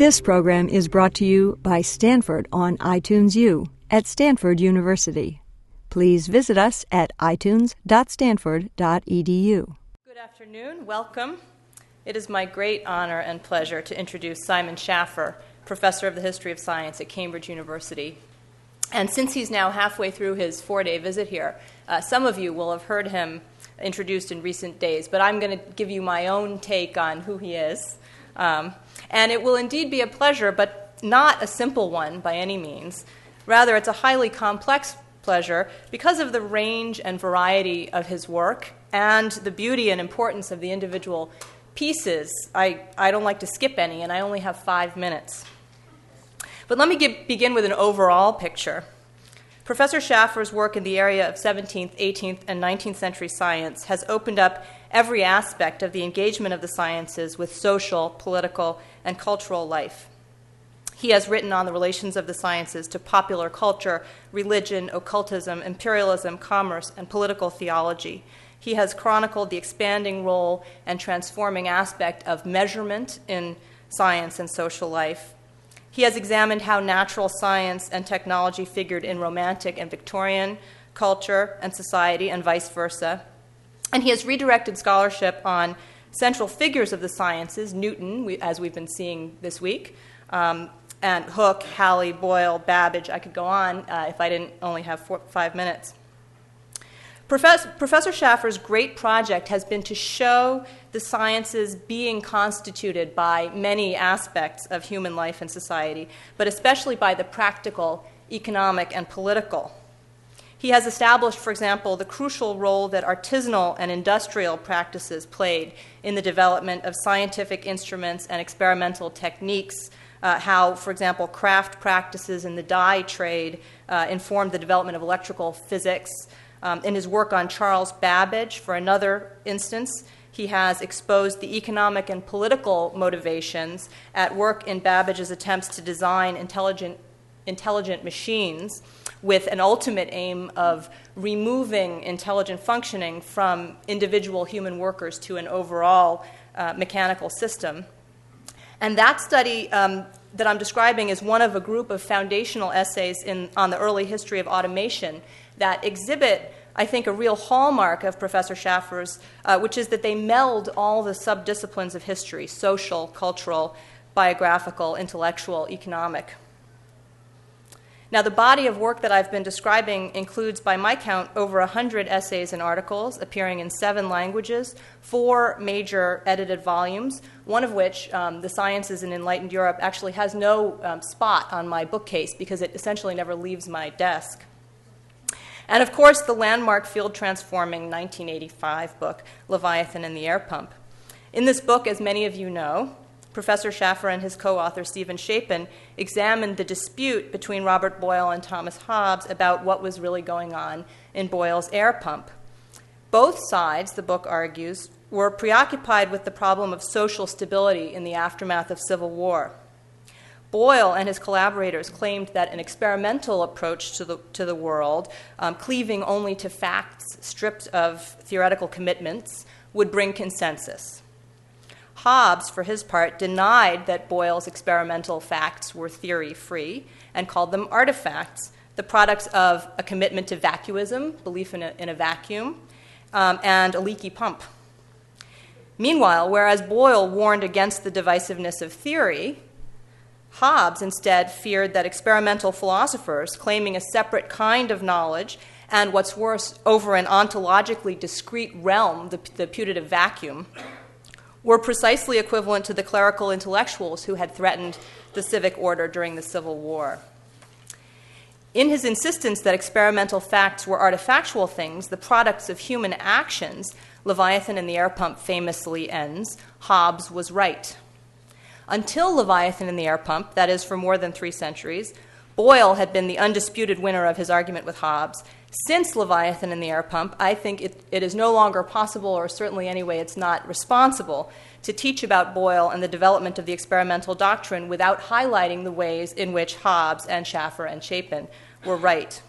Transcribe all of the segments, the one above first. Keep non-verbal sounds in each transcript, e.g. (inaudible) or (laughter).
This program is brought to you by Stanford on iTunes U at Stanford University. Please visit us at itunes.stanford.edu. Good afternoon. Welcome. It is my great honor and pleasure to introduce Simon Schaffer, professor of the history of science at Cambridge University. And since he's now halfway through his four day visit here, uh, some of you will have heard him introduced in recent days, but I'm going to give you my own take on who he is. Um, and it will indeed be a pleasure, but not a simple one by any means. Rather, it's a highly complex pleasure because of the range and variety of his work and the beauty and importance of the individual pieces. I, I don't like to skip any, and I only have five minutes. But let me give, begin with an overall picture. Professor Schaffer's work in the area of 17th, 18th, and 19th century science has opened up every aspect of the engagement of the sciences with social, political, and cultural life. He has written on the relations of the sciences to popular culture, religion, occultism, imperialism, commerce, and political theology. He has chronicled the expanding role and transforming aspect of measurement in science and social life. He has examined how natural science and technology figured in Romantic and Victorian culture and society, and vice versa. And he has redirected scholarship on central figures of the sciences Newton, as we've been seeing this week, um, and Hooke, Halley, Boyle, Babbage. I could go on uh, if I didn't only have four, five minutes. Professor, Professor Schaffer's great project has been to show the sciences being constituted by many aspects of human life and society, but especially by the practical, economic, and political. He has established, for example, the crucial role that artisanal and industrial practices played in the development of scientific instruments and experimental techniques. Uh, how, for example, craft practices in the dye trade uh, informed the development of electrical physics. Um, in his work on Charles Babbage, for another instance, he has exposed the economic and political motivations at work in Babbage's attempts to design intelligent, intelligent machines with an ultimate aim of removing intelligent functioning from individual human workers to an overall uh, mechanical system. And that study um, that I'm describing is one of a group of foundational essays in, on the early history of automation that exhibit, I think, a real hallmark of Professor Schaffer's, uh, which is that they meld all the subdisciplines of history social, cultural, biographical, intellectual, economic. Now, the body of work that I've been describing includes, by my count, over 100 essays and articles appearing in seven languages, four major edited volumes, one of which, um, The Sciences in Enlightened Europe, actually has no um, spot on my bookcase because it essentially never leaves my desk. And of course, the landmark field transforming 1985 book, Leviathan and the Air Pump. In this book, as many of you know, Professor Schaffer and his co author Stephen Shapin examined the dispute between Robert Boyle and Thomas Hobbes about what was really going on in Boyle's air pump. Both sides, the book argues, were preoccupied with the problem of social stability in the aftermath of civil war. Boyle and his collaborators claimed that an experimental approach to the, to the world, um, cleaving only to facts stripped of theoretical commitments, would bring consensus. Hobbes, for his part, denied that Boyle's experimental facts were theory free and called them artifacts, the products of a commitment to vacuism, belief in a, in a vacuum, um, and a leaky pump. Meanwhile, whereas Boyle warned against the divisiveness of theory, Hobbes instead feared that experimental philosophers, claiming a separate kind of knowledge and what's worse, over an ontologically discrete realm, the, the putative vacuum, were precisely equivalent to the clerical intellectuals who had threatened the civic order during the Civil War. In his insistence that experimental facts were artifactual things, the products of human actions, Leviathan and the air pump famously ends, Hobbes was right. Until Leviathan and the air pump, that is, for more than three centuries, Boyle had been the undisputed winner of his argument with Hobbes, since Leviathan and the air pump, I think it, it is no longer possible, or certainly anyway, it's not responsible, to teach about Boyle and the development of the experimental doctrine without highlighting the ways in which Hobbes and Schaffer and Shapin were right.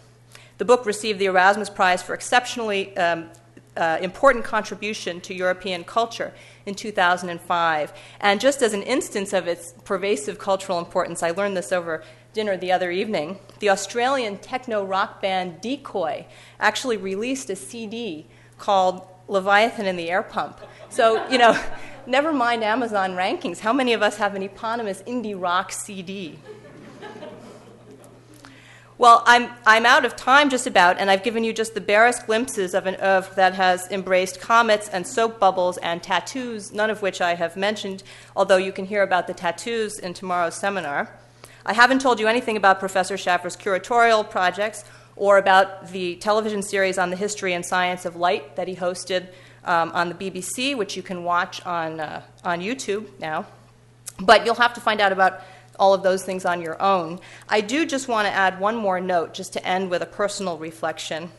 The book received the Erasmus Prize for exceptionally um, uh, important contribution to European culture in 2005. And just as an instance of its pervasive cultural importance, I learned this over dinner the other evening. The Australian techno rock band Decoy actually released a CD called Leviathan and the Air Pump. So, you know, (laughs) never mind Amazon rankings. How many of us have an eponymous indie rock CD? Well, I'm, I'm out of time just about, and I've given you just the barest glimpses of an oeuvre that has embraced comets and soap bubbles and tattoos, none of which I have mentioned, although you can hear about the tattoos in tomorrow's seminar. I haven't told you anything about Professor Schaffer's curatorial projects or about the television series on the history and science of light that he hosted um, on the BBC, which you can watch on, uh, on YouTube now. But you'll have to find out about all of those things on your own. I do just want to add one more note, just to end with a personal reflection.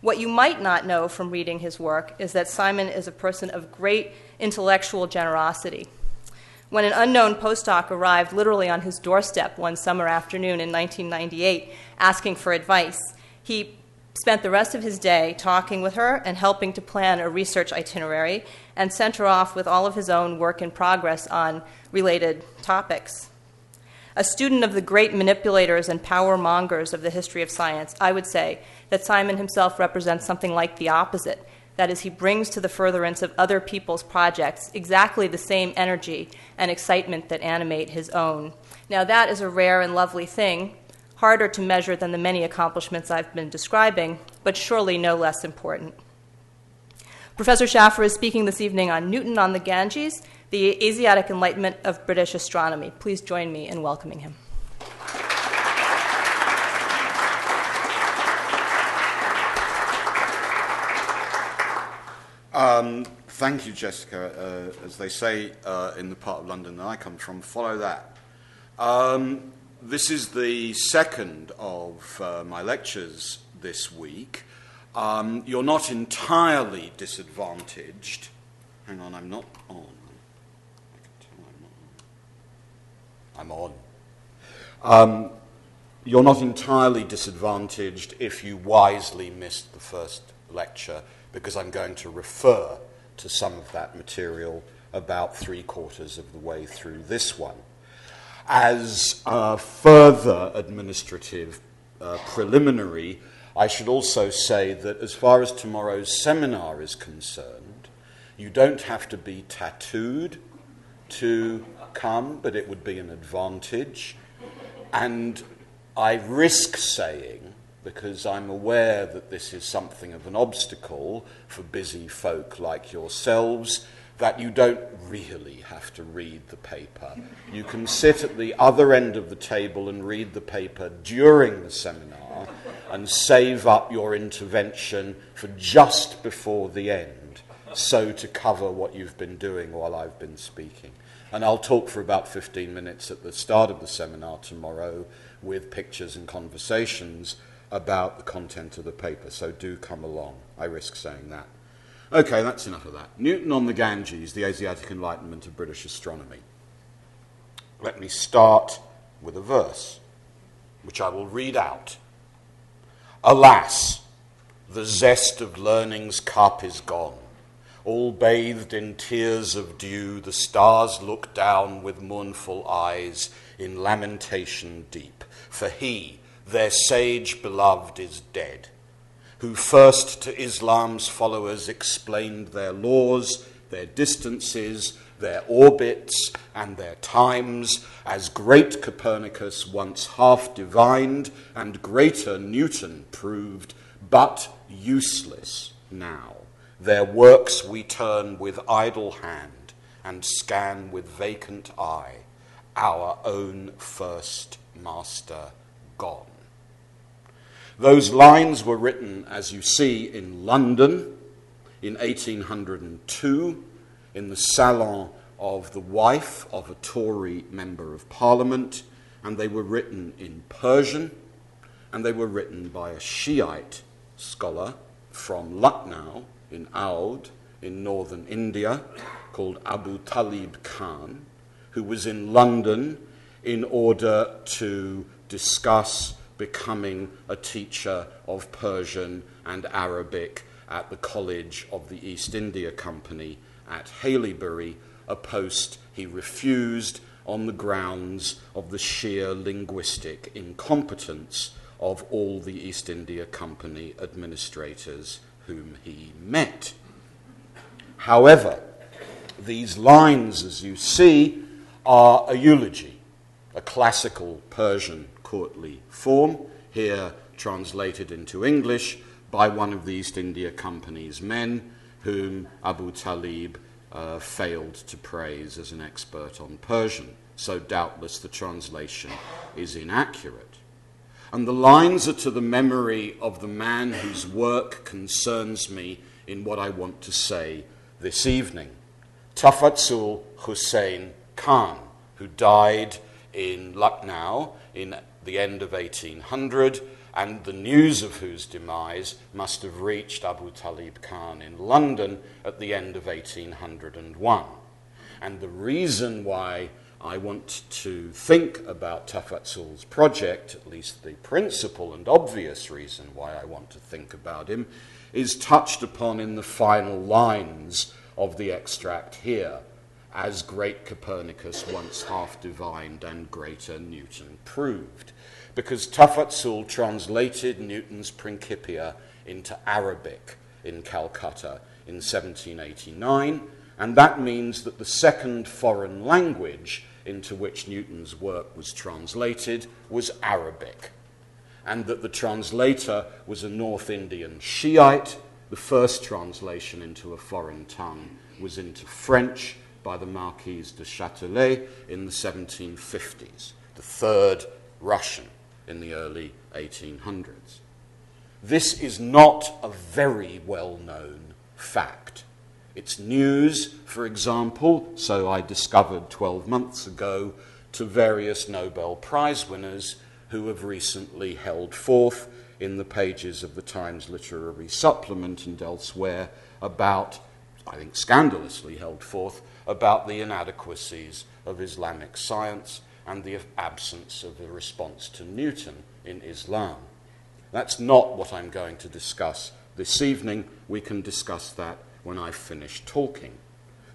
What you might not know from reading his work is that Simon is a person of great intellectual generosity. When an unknown postdoc arrived literally on his doorstep one summer afternoon in 1998 asking for advice, he spent the rest of his day talking with her and helping to plan a research itinerary and sent her off with all of his own work in progress on related topics. A student of the great manipulators and power mongers of the history of science, I would say that Simon himself represents something like the opposite. That is, he brings to the furtherance of other people's projects exactly the same energy and excitement that animate his own. Now, that is a rare and lovely thing, harder to measure than the many accomplishments I've been describing, but surely no less important. Professor Schaffer is speaking this evening on Newton on the Ganges the Asiatic Enlightenment of British Astronomy. Please join me in welcoming him. Um, thank you, Jessica. Uh, as they say uh, in the part of London that I come from, follow that. Um, this is the second of uh, my lectures this week. Um, you're not entirely disadvantaged. Hang on, I'm not on. I'm on. Um, you're not entirely disadvantaged if you wisely missed the first lecture because I'm going to refer to some of that material about three quarters of the way through this one. As further administrative uh, preliminary, I should also say that as far as tomorrow's seminar is concerned, you don't have to be tattooed to come, but it would be an advantage. And I risk saying, because I'm aware that this is something of an obstacle for busy folk like yourselves, that you don't really have to read the paper. You can sit at the other end of the table and read the paper during the seminar and save up your intervention for just before the end, so to cover what you've been doing while I've been speaking. And I'll talk for about 15 minutes at the start of the seminar tomorrow with pictures and conversations about the content of the paper. So do come along. I risk saying that. Okay, that's enough of that. Newton on the Ganges, the Asiatic Enlightenment of British Astronomy. Let me start with a verse, which I will read out. Alas, the zest of learning's cup is gone all bathed in tears of dew, the stars look down with mournful eyes in lamentation deep. For he, their sage beloved, is dead, who first to Islam's followers explained their laws, their distances, their orbits, and their times, as great Copernicus once half divined, and greater Newton proved, but useless now. Their works we turn with idle hand and scan with vacant eye, our own first master gone. Those lines were written, as you see, in London in 1802 in the salon of the wife of a Tory member of parliament, and they were written in Persian, and they were written by a Shiite scholar from Lucknow in Oudh in northern India called Abu Talib Khan, who was in London in order to discuss becoming a teacher of Persian and Arabic at the College of the East India Company at Haileybury, a post he refused on the grounds of the sheer linguistic incompetence of all the East India Company administrators whom he met. However, these lines, as you see, are a eulogy, a classical Persian courtly form, here translated into English by one of the East India Company's men, whom Abu Talib uh, failed to praise as an expert on Persian. So, doubtless, the translation is inaccurate. And the lines are to the memory of the man whose work concerns me in what I want to say this evening. Tafazzul Hussein Khan, who died in Lucknow in the end of 1800, and the news of whose demise must have reached Abu Talib Khan in London at the end of 1801. And the reason why I want to think about Tafazzul's project, at least the principal and obvious reason why I want to think about him, is touched upon in the final lines of the extract here, as great Copernicus once half divined and greater Newton proved. Because Tafazzul translated Newton's Principia into Arabic in Calcutta in 1789, and that means that the second foreign language into which Newton's work was translated was Arabic, and that the translator was a North Indian Shiite. The first translation into a foreign tongue was into French by the Marquise de Châtelet in the 1750s, the third Russian in the early 1800s. This is not a very well known fact. It's news, for example, so I discovered 12 months ago, to various Nobel Prize winners who have recently held forth in the pages of the Times Literary Supplement and elsewhere about, I think scandalously held forth, about the inadequacies of Islamic science and the absence of a response to Newton in Islam. That's not what I'm going to discuss this evening. We can discuss that when I finish talking.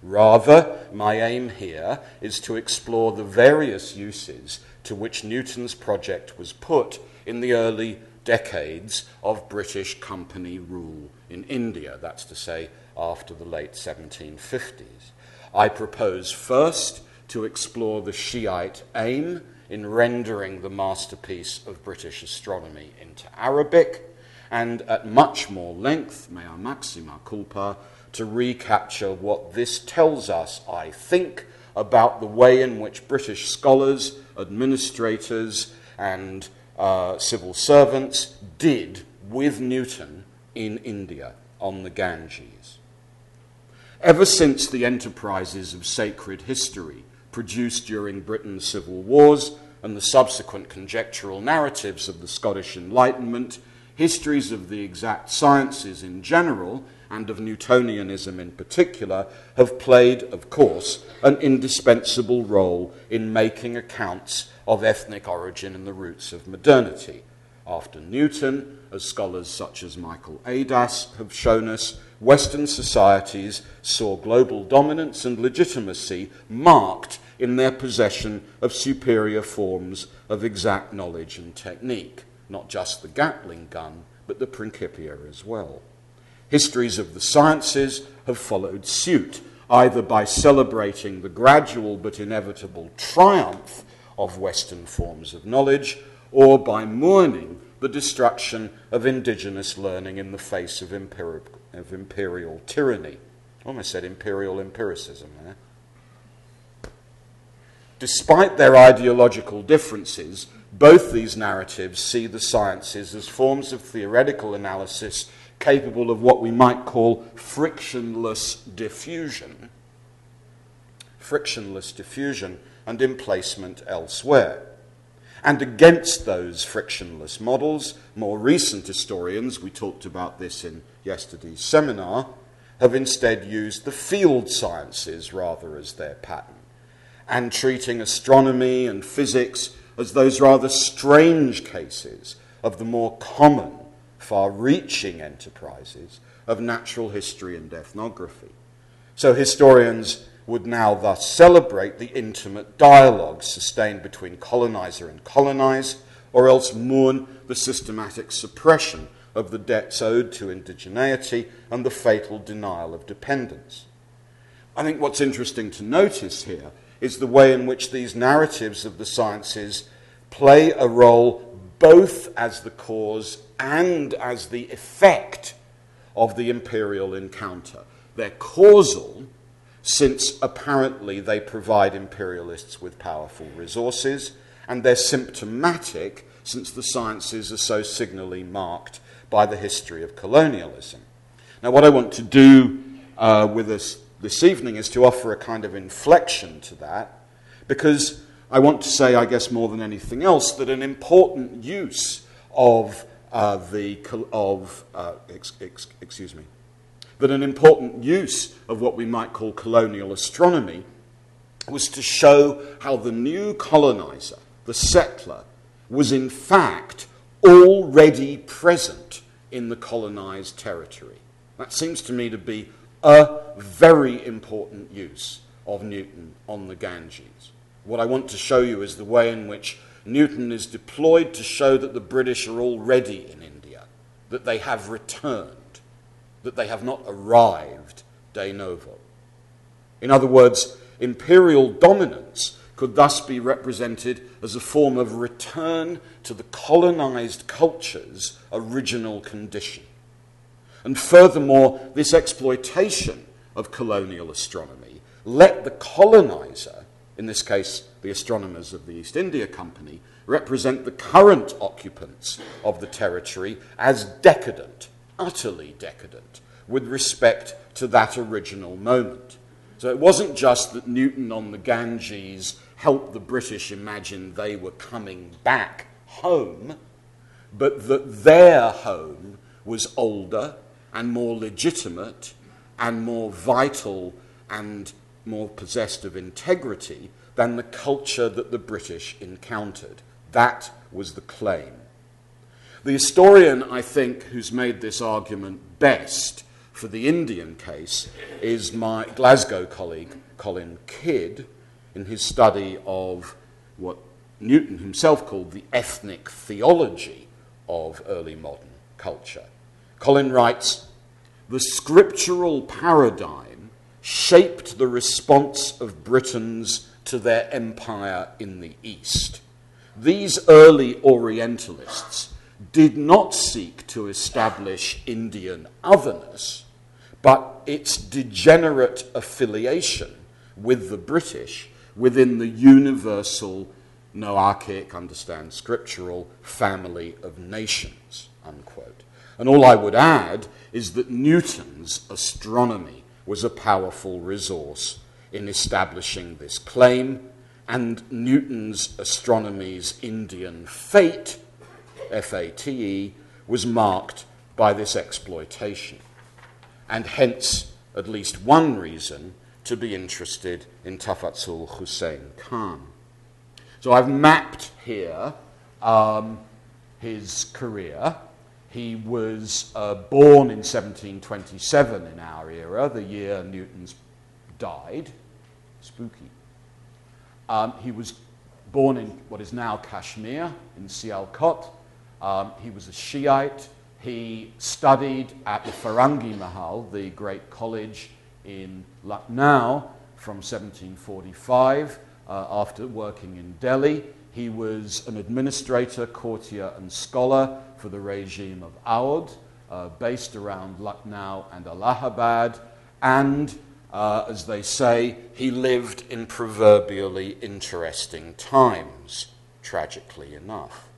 Rather, my aim here is to explore the various uses to which Newton's project was put in the early decades of British company rule in India, that's to say, after the late 1750s. I propose first to explore the Shiite aim in rendering the masterpiece of British astronomy into Arabic, and at much more length, mea maxima culpa, to recapture what this tells us, I think, about the way in which British scholars, administrators, and uh, civil servants did with Newton in India on the Ganges. Ever since the enterprises of sacred history produced during Britain's civil wars and the subsequent conjectural narratives of the Scottish Enlightenment, histories of the exact sciences in general and of Newtonianism in particular, have played, of course, an indispensable role in making accounts of ethnic origin and the roots of modernity. After Newton, as scholars such as Michael Adas have shown us, Western societies saw global dominance and legitimacy marked in their possession of superior forms of exact knowledge and technique, not just the Gatling gun, but the Principia as well. Histories of the sciences have followed suit, either by celebrating the gradual but inevitable triumph of Western forms of knowledge, or by mourning the destruction of indigenous learning in the face of, imperi- of imperial tyranny. I almost said imperial empiricism there. Despite their ideological differences, both these narratives see the sciences as forms of theoretical analysis capable of what we might call frictionless diffusion, frictionless diffusion and emplacement elsewhere. And against those frictionless models, more recent historians, we talked about this in yesterday's seminar, have instead used the field sciences rather as their pattern, and treating astronomy and physics as those rather strange cases of the more common far reaching enterprises of natural history and ethnography. So historians would now thus celebrate the intimate dialogue sustained between colonizer and colonized, or else mourn the systematic suppression of the debts owed to indigeneity and the fatal denial of dependence. I think what's interesting to notice here is the way in which these narratives of the sciences play a role both as the cause and as the effect of the imperial encounter. They're causal, since apparently they provide imperialists with powerful resources, and they're symptomatic, since the sciences are so signally marked by the history of colonialism. Now, what I want to do uh, with us this evening is to offer a kind of inflection to that, because I want to say, I guess, more than anything else, that an important use of uh, the of uh, ex, ex, excuse me, that an important use of what we might call colonial astronomy was to show how the new colonizer, the settler, was in fact already present in the colonized territory. That seems to me to be a very important use of Newton on the Ganges. What I want to show you is the way in which Newton is deployed to show that the British are already in India, that they have returned, that they have not arrived de novo. In other words, imperial dominance could thus be represented as a form of return to the colonized culture's original condition. And furthermore, this exploitation of colonial astronomy let the colonizer, in this case the astronomers of the East India Company, represent the current occupants of the territory as decadent, utterly decadent, with respect to that original moment. So it wasn't just that Newton on the Ganges helped the British imagine they were coming back home, but that their home was older and more legitimate and more vital and more possessed of integrity than the culture that the British encountered. That was the claim. The historian, I think, who's made this argument best for the Indian case is my Glasgow colleague, Colin Kidd, in his study of what Newton himself called the ethnic theology of early modern culture. Colin writes The scriptural paradigm shaped the response of Britons to their empire in the East. These early Orientalists did not seek to establish Indian otherness, but its degenerate affiliation with the British within the universal, Noachic, understand scriptural family of nations. Unquote. And all I would add is that Newton's astronomy was a powerful resource in establishing this claim, and Newton's astronomy's Indian fate, F A T E, was marked by this exploitation, and hence at least one reason to be interested in Tafazzul Hussein Khan. So I've mapped here um, his career. He was uh, born in 1727 in our era, the year Newton's died. Spooky. Um, he was born in what is now Kashmir, in Sialkot. Um, he was a Shiite. He studied at the Farangi Mahal, the great college in Lucknow, from 1745 uh, after working in Delhi. He was an administrator, courtier, and scholar for the regime of Awadh, uh, based around Lucknow and Allahabad, and uh, as they say, he lived in proverbially interesting times, tragically enough.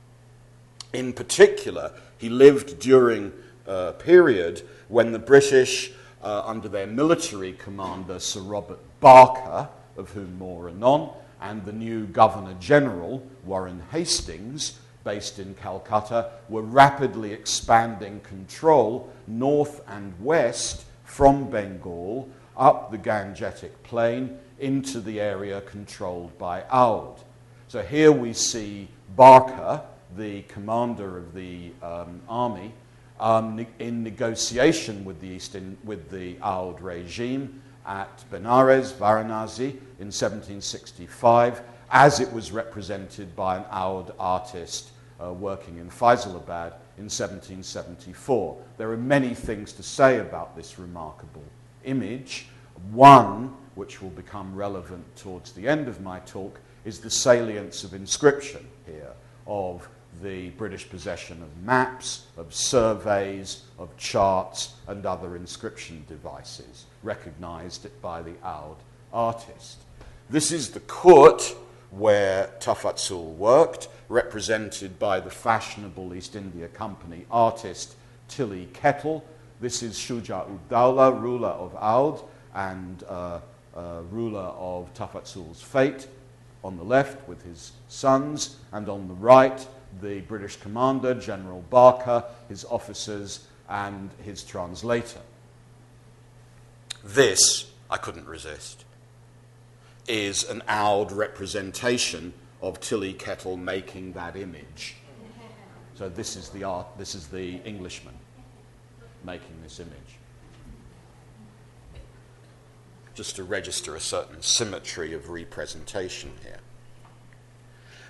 In particular, he lived during a period when the British, uh, under their military commander, Sir Robert Barker, of whom more anon, and the new Governor General, Warren Hastings, based in Calcutta, were rapidly expanding control north and west from Bengal up the Gangetic plain into the area controlled by Awadh. So here we see Barker, the commander of the um, army, um, in negotiation with the, Eastern, with the Oudh regime at Benares, Varanasi, in 1765, as it was represented by an Oudh artist uh, working in Faizabad in 1774. There are many things to say about this remarkable image. One, which will become relevant towards the end of my talk, is the salience of inscription here of the British possession of maps, of surveys, of charts, and other inscription devices, recognized by the Oudh artist. This is the court where Tafazzul worked, represented by the fashionable East India Company artist Tilly Kettle. This is Shuja Uddaula, ruler of Oudh and uh, uh, ruler of Tafazzul's fate, on the left with his sons, and on the right, the British commander, General Barker, his officers, and his translator. This, I couldn't resist, is an Oudh representation of Tilly Kettle making that image. So this is the art, this is the Englishman making this image. Just to register a certain symmetry of representation here.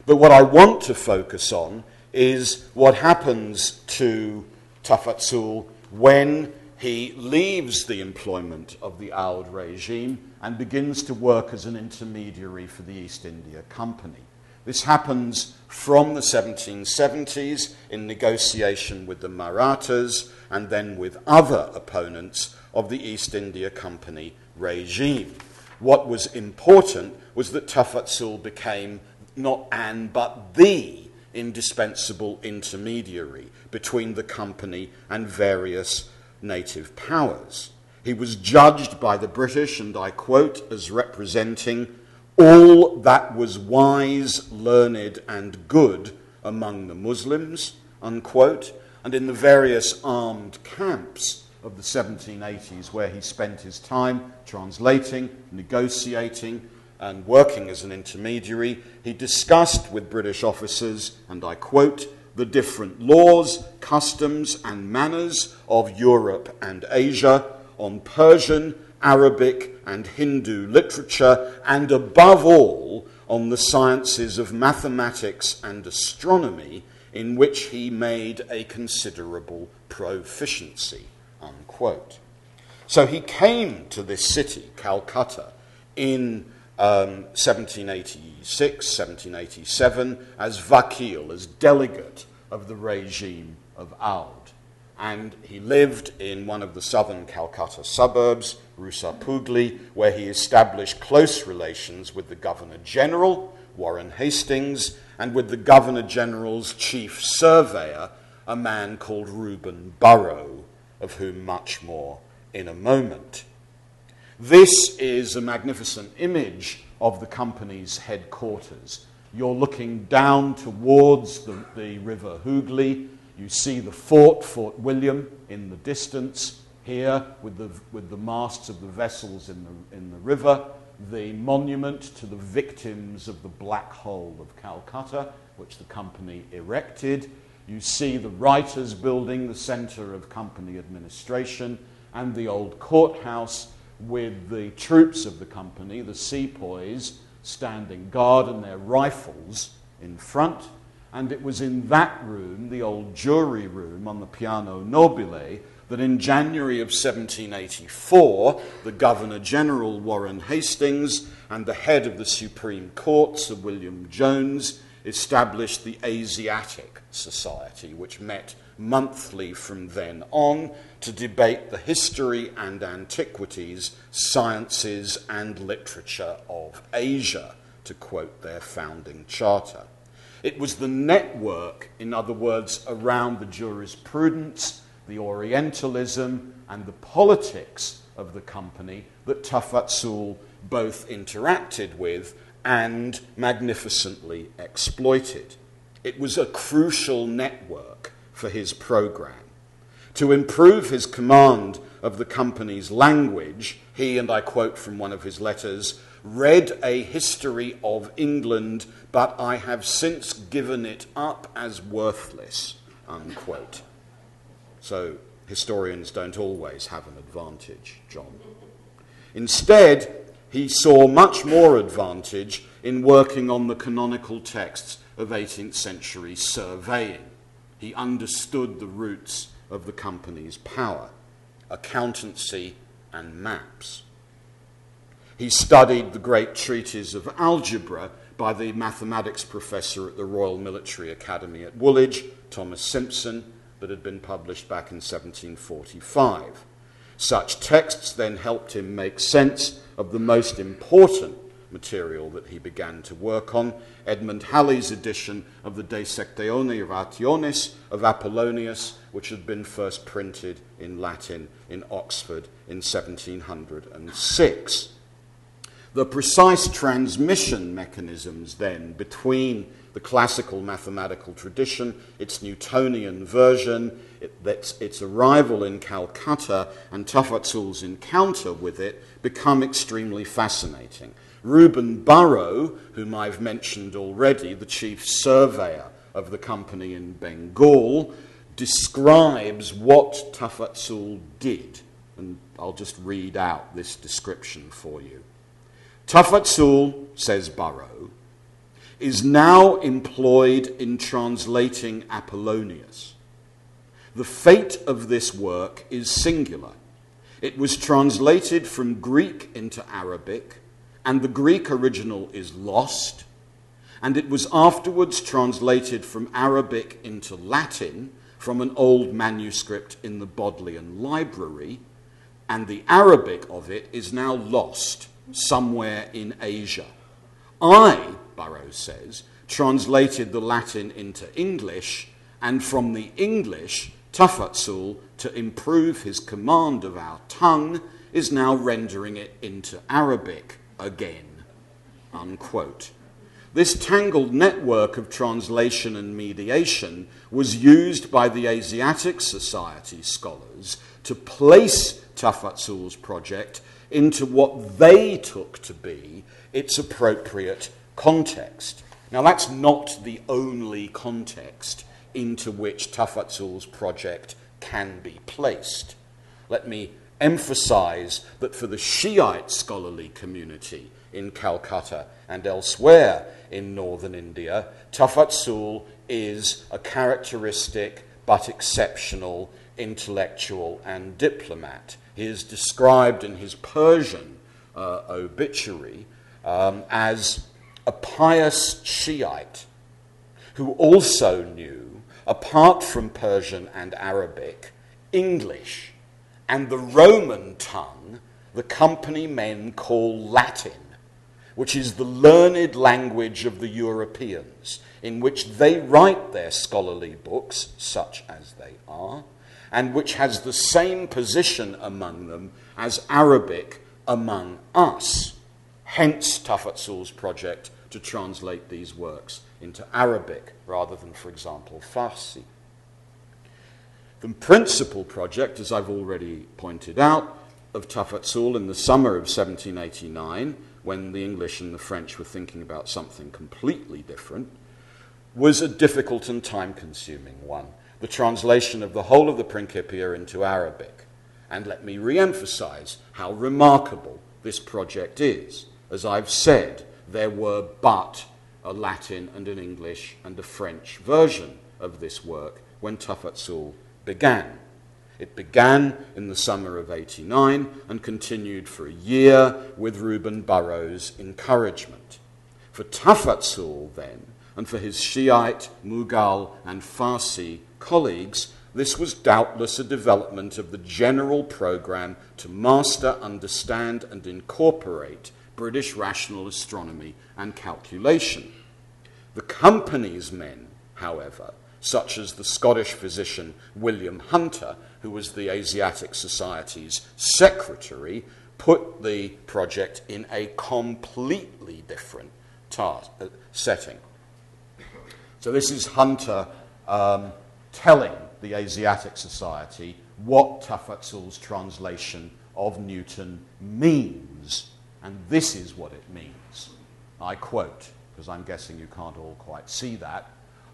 But what I want to focus on is what happens to Tafazzul when he leaves the employment of the Oudh regime and begins to work as an intermediary for the East India Company. This happens from the 1770s in negotiation with the Marathas and then with other opponents of the East India Company regime. What was important was that Tafazzul became not an, but the indispensable intermediary between the company and various native powers. He was judged by the British, and I quote, as representing all that was wise, learned, and good among the Muslims, unquote, and in the various armed camps of the 1780s where he spent his time translating, negotiating, and working as an intermediary, he discussed with British officers, and I quote, the different laws, customs, and manners of Europe and Asia on Persian, Arabic, and Hindu literature, and above all, on the sciences of mathematics and astronomy, in which he made a considerable proficiency. Unquote. So he came to this city, Calcutta, in um, 1786, 1787, as vakil, as delegate of the regime of Oudh. And he lived in one of the southern Calcutta suburbs, Rusapugli, where he established close relations with the Governor General, Warren Hastings, and with the Governor General's chief surveyor, a man called Reuben Burrow, of whom much more in a moment. This is a magnificent image of the company's headquarters. You're looking down towards the, the river Hooghly. You see the fort, Fort William, in the distance here with the, with the masts of the vessels in the, in the river. The monument to the victims of the Black Hole of Calcutta, which the company erected. You see the Writers' Building, the center of company administration, and the old courthouse with the troops of the company, the sepoys, standing guard and their rifles in front. And it was in that room, the old jury room on the Piano Nobile, that in January of 1784, the Governor General Warren Hastings and the head of the Supreme Court, Sir William Jones, established the Asiatic Society, which met monthly from then on to debate the history and antiquities, sciences, and literature of Asia, to quote their founding charter. It was the network, in other words, around the jurisprudence, the Orientalism, and the politics of the company that Tafazzul both interacted with and magnificently exploited. It was a crucial network for his program. To improve his command of the company's language, he, and I quote from one of his letters, read a history of England, but I have since given it up as worthless, unquote. So historians don't always have an advantage, John. Instead, he saw much more advantage in working on the canonical texts of 18th century surveying. He understood the roots of the company's power, accountancy, and maps. He studied the great treatise of algebra by the mathematics professor at the Royal Military Academy at Woolwich, Thomas Simpson, that had been published back in 1745. Such texts then helped him make sense of the most important material that he began to work on, Edmund Halley's edition of the De Sectione Rationis of Apollonius, which had been first printed in Latin in Oxford in 1706. The precise transmission mechanisms, then, between the classical mathematical tradition, its Newtonian version, it, its arrival in Calcutta, and Tafazzul's encounter with it become extremely fascinating. Reuben Burrow, whom I've mentioned already, the chief surveyor of the company in Bengal, describes what Tafazzul did. And I'll just read out this description for you. Tafazzul, says Burrow, is now employed in translating Apollonius. The fate of this work is singular. It was translated from Greek into Arabic and the Greek original is lost, and it was afterwards translated from Arabic into Latin from an old manuscript in the Bodleian Library, and the Arabic of it is now lost somewhere in Asia. I, Burrows says, translated the Latin into English, and from the English, Tafazzul, to improve his command of our tongue, is now rendering it into Arabic again. Unquote. This tangled network of translation and mediation was used by the Asiatic Society scholars to place Tafazzul's project into what they took to be its appropriate context. Now, that's not the only context into which Tafazzul's project can be placed. Let me emphasize that for the Shiite scholarly community in Calcutta and elsewhere in northern India, Tafazzul is a characteristic but exceptional intellectual and diplomat. He is described in his Persian uh, obituary um, as a pious Shiite who also knew, apart from Persian and Arabic, English and the Roman tongue the company men call Latin, which is the learned language of the Europeans, in which they write their scholarly books, such as they are, and which has the same position among them as Arabic among us. Hence Tafazzul's project to translate these works into Arabic rather than, for example, Farsi. The principal project, as I've already pointed out, of Tafazzul in the summer of 1789, when the English and the French were thinking about something completely different, was a difficult and time consuming one the translation of the whole of the Principia into Arabic. And let me re emphasize how remarkable this project is. As I've said, there were but a Latin and an English and a French version of this work when Tafazzul began. It began in the summer of 89 and continued for a year with Reuben Burrow's encouragement. For Tafazzul, then, and for his Shiite, Mughal, and Farsi colleagues, this was doubtless a development of the general program to master, understand, and incorporate British rational astronomy and calculation. The company's men, however, such as the Scottish physician William Hunter, who was the Asiatic Society's secretary, put the project in a completely different tar- uh, setting. So, this is Hunter um, telling the Asiatic Society what Tafazzul's translation of Newton means. And this is what it means. I quote, because I'm guessing you can't all quite see that.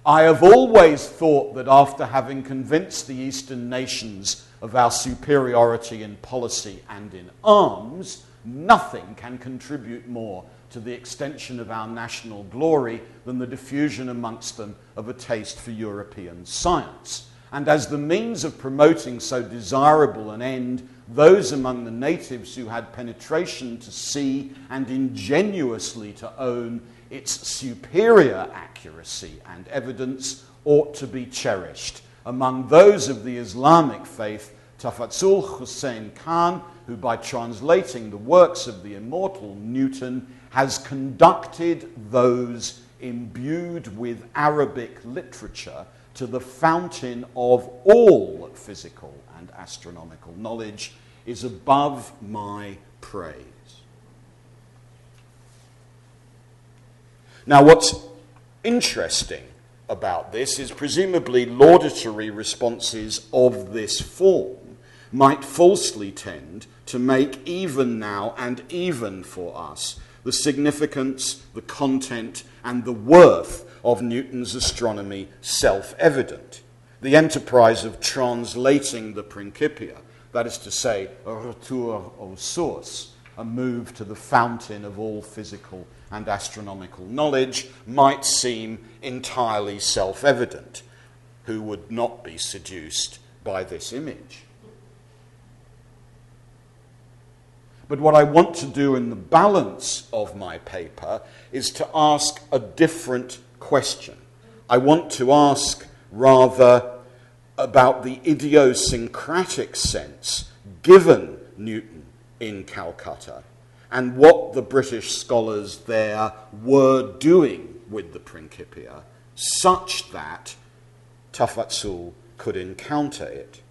I have always thought that after having convinced the Eastern nations of our superiority in policy and in arms, nothing can contribute more to the extension of our national glory than the diffusion amongst them of a taste for European science. And as the means of promoting so desirable an end, those among the natives who had penetration to see and ingenuously to own its superior accuracy and evidence ought to be cherished. Among those of the Islamic faith, Tafazzul Hussein Khan, who by translating the works of the immortal Newton has conducted those imbued with Arabic literature to the fountain of all physical and astronomical knowledge, is above my praise. Now, what's interesting about this is presumably laudatory responses of this form might falsely tend to make even now and even for us the significance, the content, and the worth of Newton's astronomy self evident. The enterprise of translating the Principia, that is to say, a retour aux sources, a move to the fountain of all physical and astronomical knowledge might seem entirely self evident. Who would not be seduced by this image? But what I want to do in the balance of my paper is to ask a different question. I want to ask rather about the idiosyncratic sense given Newton in Calcutta and what the British scholars there were doing with the Principia, such that Tafazzul could encounter it.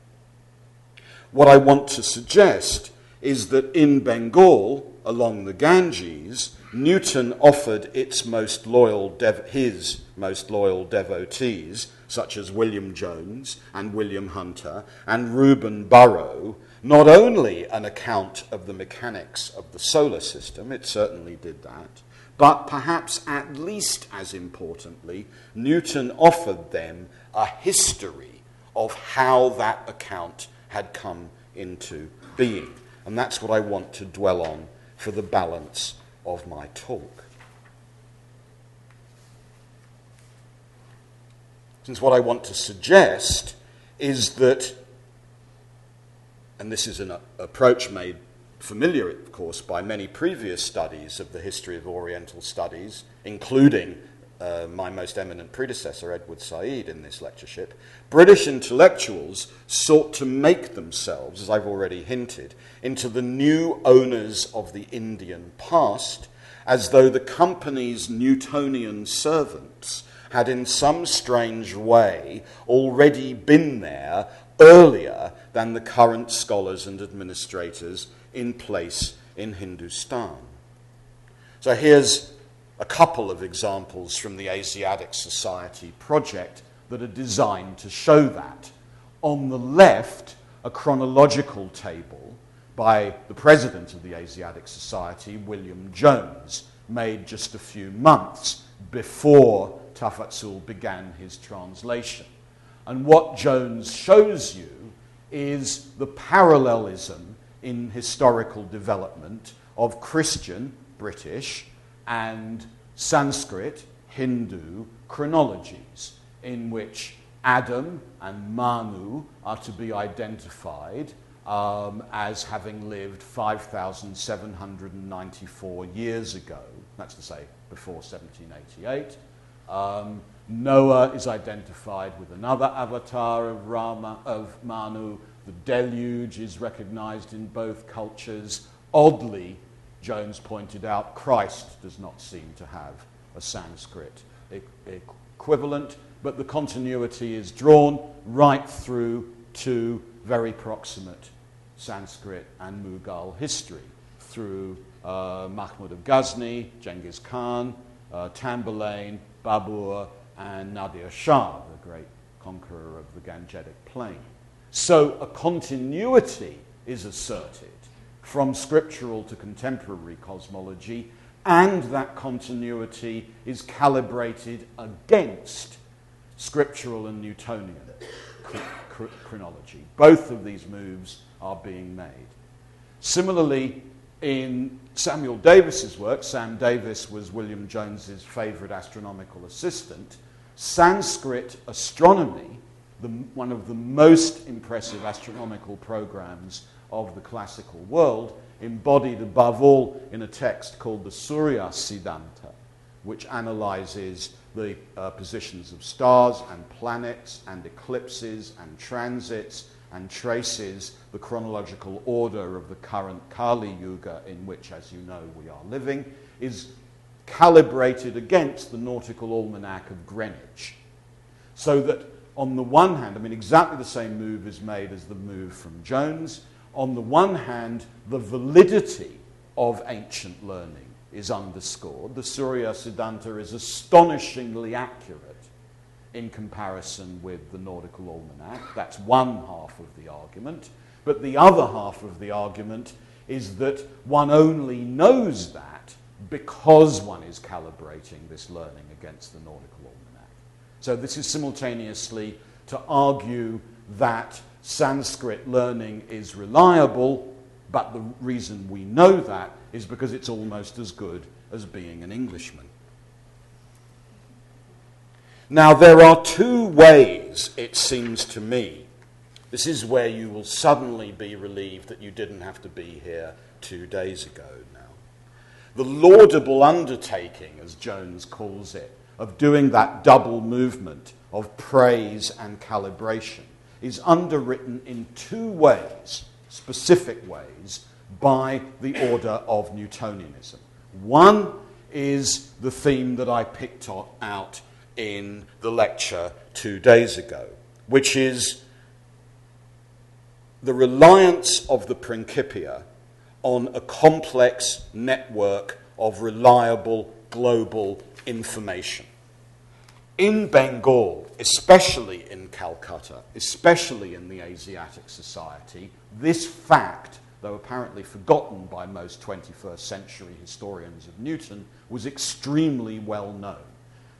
What I want to suggest is that in Bengal, along the Ganges, Newton offered its most loyal dev- his most loyal devotees, such as William Jones and William Hunter and Reuben Burrow, not only an account of the mechanics of the solar system, it certainly did that, but perhaps at least as importantly, Newton offered them a history of how that account had come into being. And that's what I want to dwell on for the balance of my talk. Since what I want to suggest is that and this is an approach made familiar, of course, by many previous studies of the history of Oriental studies, including uh, my most eminent predecessor, Edward Said, in this lectureship, British intellectuals sought to make themselves, as I've already hinted, into the new owners of the Indian past, as though the company's Newtonian servants had in some strange way already been there earlier than the current scholars and administrators in place in Hindustan. So here's a couple of examples from the Asiatic Society project that are designed to show that. On the left, a chronological table by the president of the Asiatic Society, William Jones, made just a few months before Tafatsul began his translation. And what Jones shows you is the parallelism in historical development of Christian, British, and Sanskrit, Hindu chronologies, in which Adam and Manu are to be identified um, as having lived 5,794 years ago. That's to say, before 1788. Um, Noah is identified with another avatar of Rama of Manu. The deluge is recognized in both cultures. Oddly, Jones pointed out, Christ does not seem to have a Sanskrit equivalent, but the continuity is drawn right through to very proximate Sanskrit and Mughal history through uh, Mahmud of Ghazni, Genghis Khan, uh, Tamburlaine, Babur, and Nadir Shah, the great conqueror of the Gangetic Plain. So a continuity is asserted from scriptural to contemporary cosmology, and that continuity is calibrated against scriptural and Newtonian chronology. Both of these moves are being made. Similarly, in Samuel Davis's work, Sam Davis was William Jones's favorite astronomical assistant. Sanskrit astronomy, the, one of the most impressive astronomical programs of the classical world, embodied above all in a text called the Surya Siddhanta, which analyzes the uh, positions of stars and planets and eclipses and transits and traces the chronological order of the current Kali Yuga in which, as you know, we are living, is calibrated against the nautical almanac of Greenwich. So that, on the one hand, I mean, exactly the same move is made as the move from Jones. On the one hand, the validity of ancient learning is underscored. The Surya Siddhanta is astonishingly accurate in comparison with the nautical almanac. That's one half of the argument. But the other half of the argument is that one only knows that because one is calibrating this learning against the nautical almanac. So this is simultaneously to argue that Sanskrit learning is reliable, but the reason we know that is because it's almost as good as being an Englishman. Now, there are two ways, it seems to me. This is where you will suddenly be relieved that you didn't have to be here two days ago now. The laudable undertaking, as Jones calls it, of doing that double movement of praise and calibration is underwritten in two ways, specific ways, by the order of Newtonianism. One is the theme that I picked out in the lecture two days ago, which is the reliance of the Principia on a complex network of reliable global information. In Bengal, especially in Calcutta, especially in the Asiatic Society, this fact, though apparently forgotten by most 21st century historians of Newton, was extremely well known.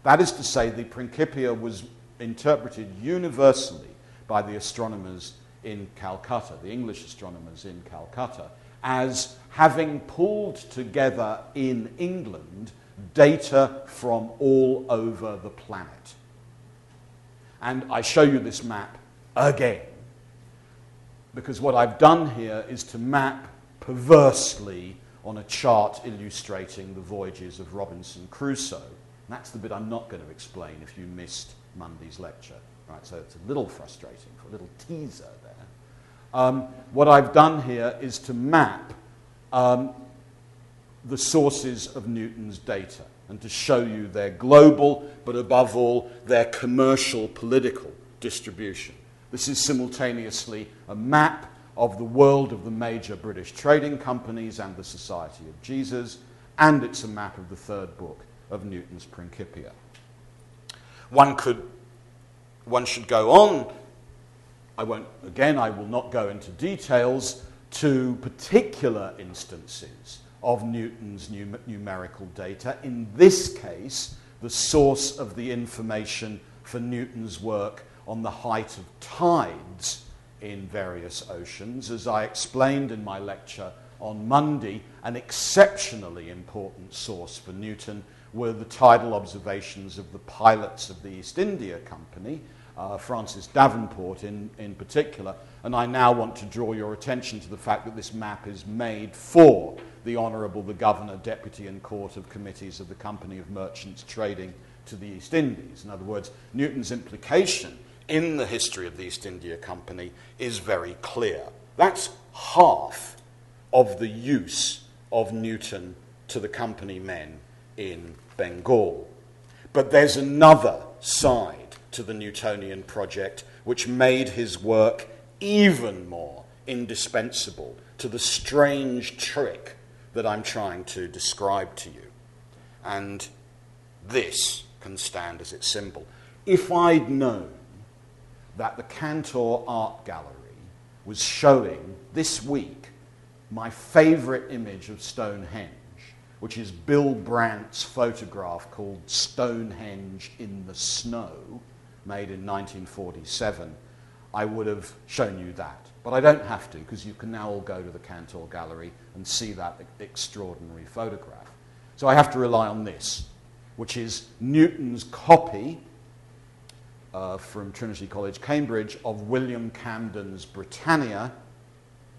That is to say, the Principia was interpreted universally by the astronomers in Calcutta, the English astronomers in Calcutta, as having pulled together in England data from all over the planet. And I show you this map again, because what I've done here is to map perversely on a chart illustrating the voyages of Robinson Crusoe that's the bit I'm not going to explain if you missed Monday's lecture. Right, so it's a little frustrating, a little teaser there. Um, what I've done here is to map um, the sources of Newton's data and to show you their global, but above all, their commercial political distribution. This is simultaneously a map of the world of the major British trading companies and the Society of Jesus, and it's a map of the third book of Newton's Principia. One could, one should go on. I won't, again, I will not go into details to particular instances of Newton's num- numerical data. In this case, the source of the information for Newton's work on the height of tides in various oceans. As I explained in my lecture on Monday, an exceptionally important source for Newton were the tidal observations of the pilots of the East India Company, uh, Francis Davenport in, in particular. And I now want to draw your attention to the fact that this map is made for the Honourable the Governor, Deputy and Court of Committees of the Company of Merchants Trading to the East Indies. In other words, Newton's implication in the history of the East India Company is very clear. That's half of the use of Newton to the company men in Bengal. But there's another side to the Newtonian project which made his work even more indispensable to the strange trick that I'm trying to describe to you. And this can stand as its symbol. If I'd known that the Cantor Art Gallery was showing this week my favourite image of Stonehenge, which is Bill Brandt's photograph called Stonehenge in the Snow, made in 1947, I would have shown you that. But I don't have to because you can now all go to the Cantor Gallery and see that extraordinary photograph. So I have to rely on this, which is Newton's copy uh, from Trinity College, Cambridge, of William Camden's Britannia,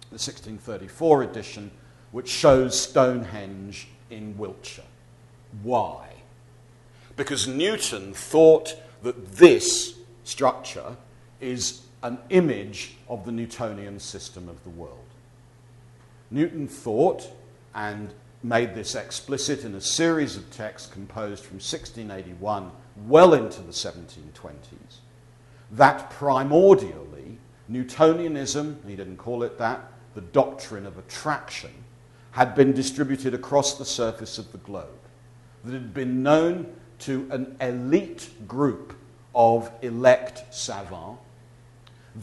the 1634 edition, which shows Stonehenge in Wiltshire. Why? Because Newton thought that this structure is an image of the Newtonian system of the world. Newton thought, and made this explicit in a series of texts composed from 1681 well into the 1720s, that primordially Newtonianism, he didn't call it that, the doctrine of attraction, had been distributed across the surface of the globe, that had been known to an elite group of elect savants,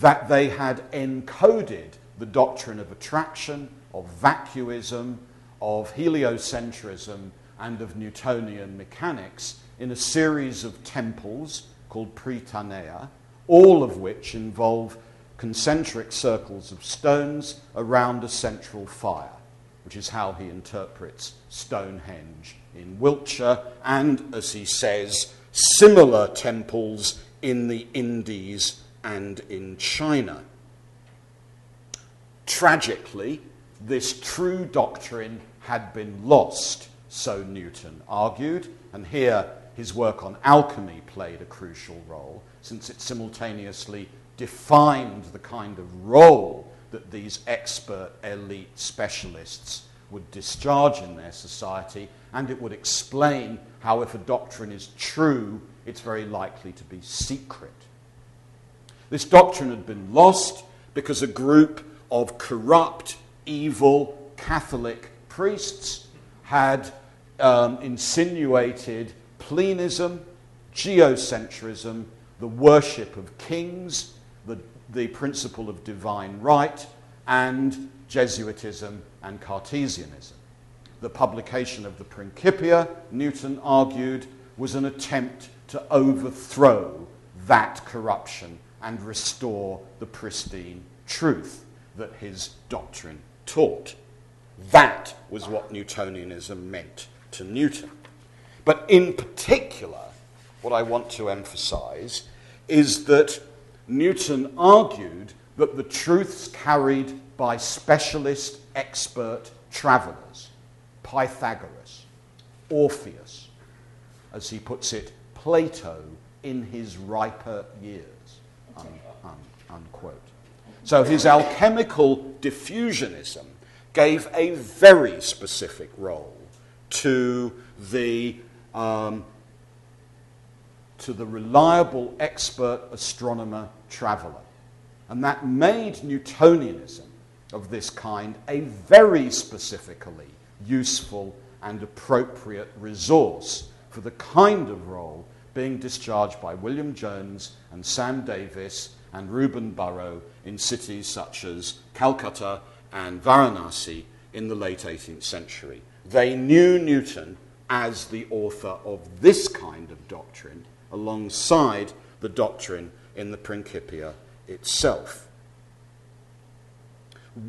that they had encoded the doctrine of attraction, of vacuism, of heliocentrism, and of Newtonian mechanics in a series of temples called Prytaneia, all of which involve concentric circles of stones around a central fire, which is how he interprets Stonehenge in Wiltshire, and, as he says, similar temples in the Indies and in China. Tragically, this true doctrine had been lost, so Newton argued, and here his work on alchemy played a crucial role, since it simultaneously defined the kind of role that these expert elite specialists would discharge in their society, and it would explain how, if a doctrine is true, it's very likely to be secret. This doctrine had been lost because a group of corrupt, evil Catholic priests had um, insinuated plenism, geocentrism, the worship of kings, the, the principle of divine right, and Jesuitism and Cartesianism. The publication of the Principia, Newton argued, was an attempt to overthrow that corruption and restore the pristine truth that his doctrine taught. That was what Newtonianism meant to Newton. But in particular, what I want to emphasize is that Newton argued that the truths carried by specialist expert travelers, Pythagoras, Orpheus, as he puts it, Plato in his riper years, unquote. So his alchemical diffusionism gave a very specific role to the, um, to the reliable expert astronomer traveler. And that made Newtonianism of this kind a very specifically useful and appropriate resource for the kind of role being discharged by William Jones and Sam Davis and Reuben Burrow in cities such as Calcutta and Varanasi in the late 18th century. They knew Newton as the author of this kind of doctrine alongside the doctrine in the Principia itself.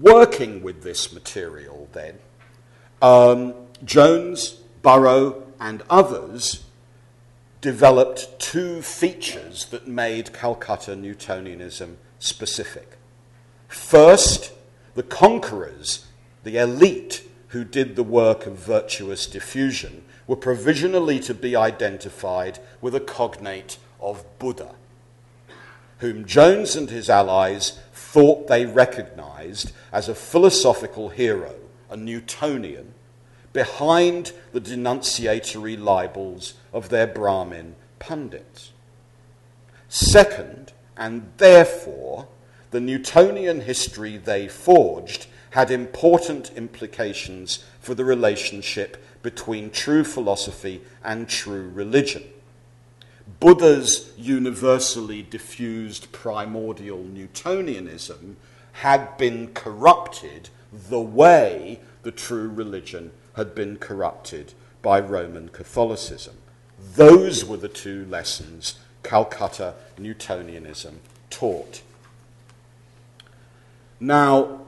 Working with this material, then, um, Jones, Burrow, and others developed two features that made Calcutta Newtonianism specific. First, the conquerors, the elite who did the work of virtuous diffusion, were provisionally to be identified with a cognate of Buddha, whom Jones and his allies thought they recognized as a philosophical hero, a Newtonian, behind the denunciatory libels of their Brahmin pundits. Second, and therefore, the Newtonian history they forged had important implications for the relationship between true philosophy and true religion. Buddha's universally diffused primordial Newtonianism had been corrupted the way the true religion had been corrupted by Roman Catholicism. Those were the two lessons Calcutta Newtonianism taught. Now,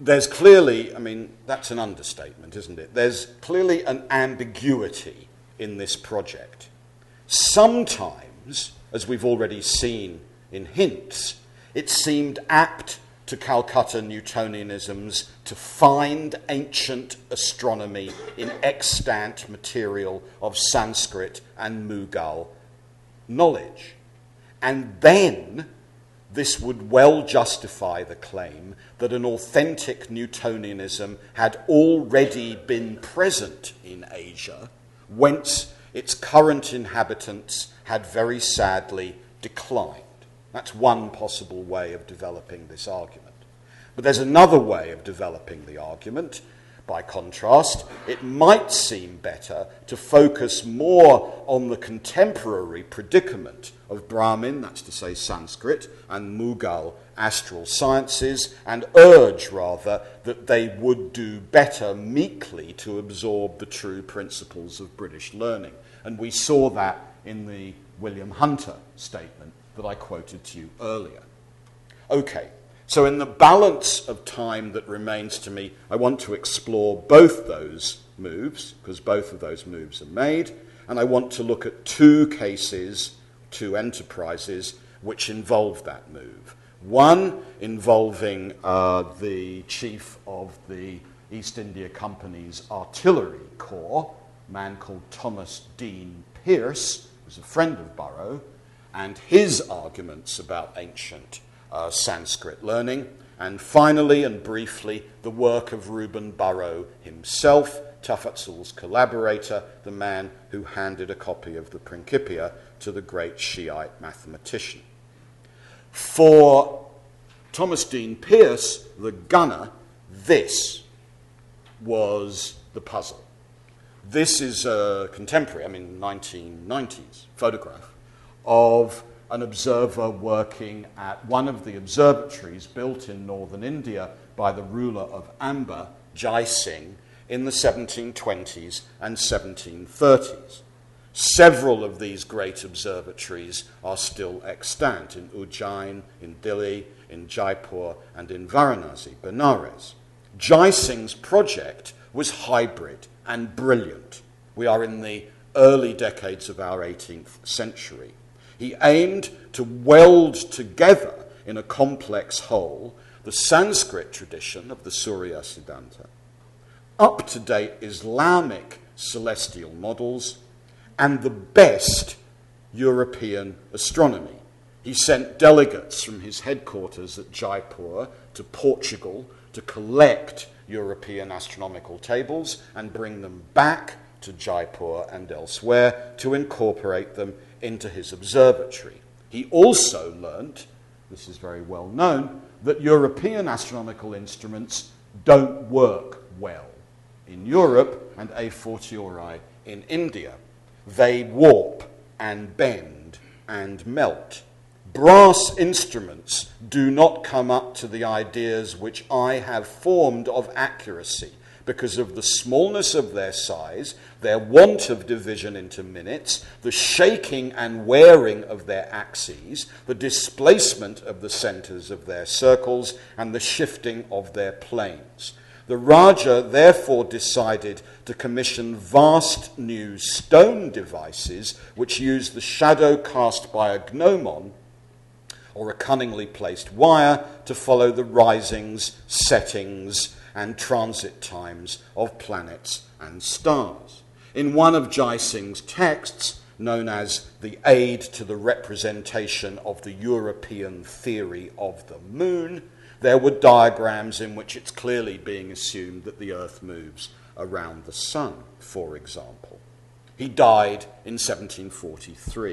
there's clearly, I mean, that's an understatement, isn't it? There's clearly an ambiguity in this project. Sometimes, as we've already seen in hints, it seemed apt to Calcutta Newtonianisms to find ancient astronomy in extant material of Sanskrit and Mughal knowledge. And then this would well justify the claim that an authentic Newtonianism had already been present in Asia, whence its current inhabitants had very sadly declined. That's one possible way of developing this argument. But there's another way of developing the argument. By contrast, it might seem better to focus more on the contemporary predicament of Brahmin, that's to say Sanskrit, and Mughal astral sciences, and urge rather that they would do better meekly to absorb the true principles of British learning. And we saw that in the William Hunter statement that I quoted to you earlier. Okay, so in the balance of time that remains to me, I want to explore both those moves, because both of those moves are made, and I want to look at two cases, two enterprises, which involve that move. One involving uh, the chief of the East India Company's artillery corps, a man called Thomas Dean Pearce, who's a friend of Burrow, and his arguments about ancient uh, Sanskrit learning. And finally and briefly, the work of Reuben Burrow himself, Tafazzul's collaborator, the man who handed a copy of the Principia to the great Shiite mathematician. For Thomas Dean Pearce, the gunner, this was the puzzle. This is a contemporary, I mean, 1990s photograph of an observer working at one of the observatories built in northern India by the ruler of Amber, Jai Singh, in the 1720s and 1730s. Several of these great observatories are still extant in Ujjain, in Delhi, in Jaipur, and in Varanasi, Benares. Jai Singh's project was hybrid and brilliant. We are in the early decades of our 18th century. He aimed to weld together in a complex whole the Sanskrit tradition of the Surya Siddhanta, up to date Islamic celestial models, and the best European astronomy. He sent delegates from his headquarters at Jaipur to Portugal to collect European astronomical tables and bring them back to Jaipur and elsewhere to incorporate them into his observatory. He also learnt, this is very well known, that European astronomical instruments don't work well in Europe and a fortiori in India. They warp and bend and melt. Brass instruments do not come up to the ideas which I have formed of accuracy because of the smallness of their size, their want of division into minutes, the shaking and wearing of their axes, the displacement of the centers of their circles, and the shifting of their planes. The Raja therefore decided to commission vast new stone devices which use the shadow cast by a gnomon or a cunningly placed wire to follow the risings, settings, and transit times of planets and stars. In one of Jai Singh's texts, known as the Aid to the Representation of the European Theory of the Moon, there were diagrams in which it's clearly being assumed that the Earth moves around the Sun, for example. He died in 1743.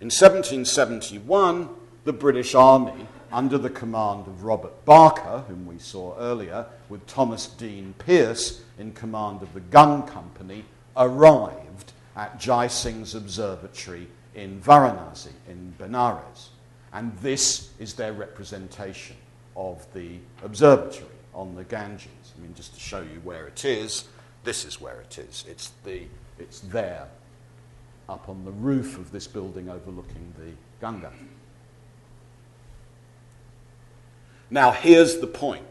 In 1771, the British Army under the command of Robert Barker, whom we saw earlier, with Thomas Dean Pierce in command of the gun company, arrived at Jai Singh's observatory in Varanasi, in Benares. And this is their representation of the observatory on the Ganges. I mean, just to show you where it is, this is where it is. It's, the, it's there. up on the roof of this building overlooking the Ganga. Now, here's the point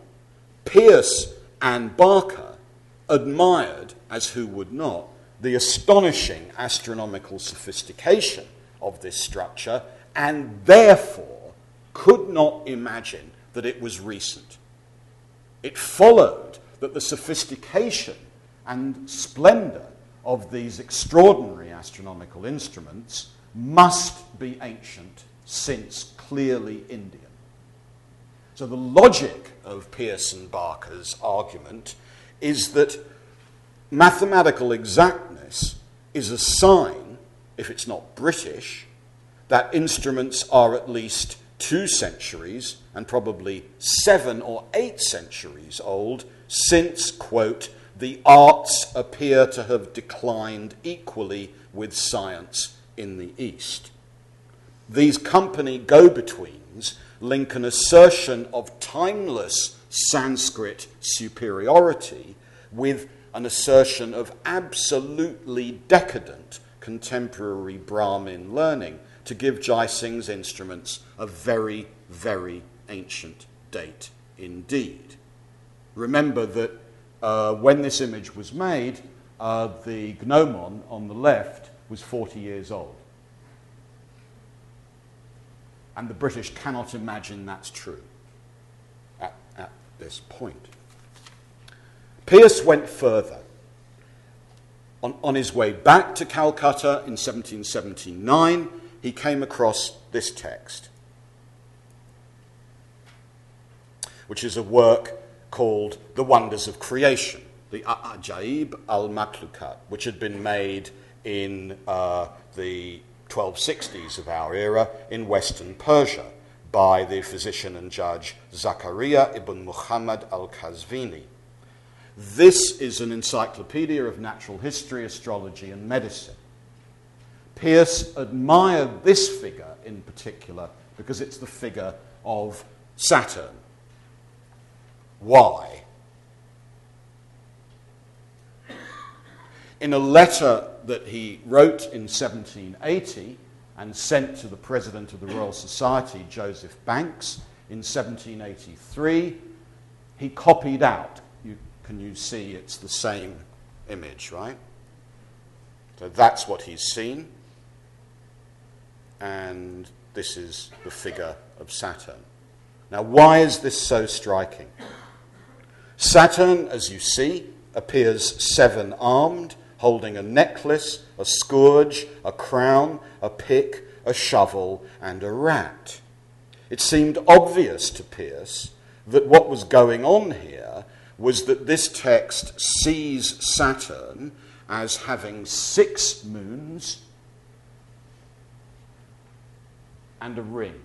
Pearce and Barker admired, as who would not, the astonishing astronomical sophistication of this structure and therefore could not imagine that it was recent. It followed that the sophistication and splendor of these extraordinary astronomical instruments must be ancient, since clearly Indian. So the logic of Pearson Barker's argument is that mathematical exactness is a sign, if it's not British, that instruments are at least two centuries and probably seven or eight centuries old since, quote, the arts appear to have declined equally with science in the East. These company go betweens link an assertion of timeless Sanskrit superiority with an assertion of absolutely decadent contemporary Brahmin learning to give Jai Singh's instruments a very, very ancient date indeed. Remember that uh, when this image was made, uh, the gnomon on the left was 40 years old. And the British cannot imagine that's true at, at this point. Pierce went further. On, on his way back to Calcutta in 1779, he came across this text, which is a work called The Wonders of Creation, the Ajaib al Makhlukat, which had been made in uh, the 1260s of our era in Western Persia by the physician and judge Zakaria ibn Muhammad al Qazvini. This is an encyclopedia of natural history, astrology, and medicine. Pearce admired this figure in particular because it's the figure of Saturn. Why? In a letter that he wrote in 1780 and sent to the president of the Royal Society, Joseph Banks, in 1783, he copied out. You, can you see it's the same image, right? So that's what he's seen. And this is the figure of Saturn. Now, why is this so striking? Saturn, as you see, appears seven armed holding a necklace, a scourge, a crown, a pick, a shovel, and a rat. It seemed obvious to Pierce that what was going on here was that this text sees Saturn as having six moons and a ring.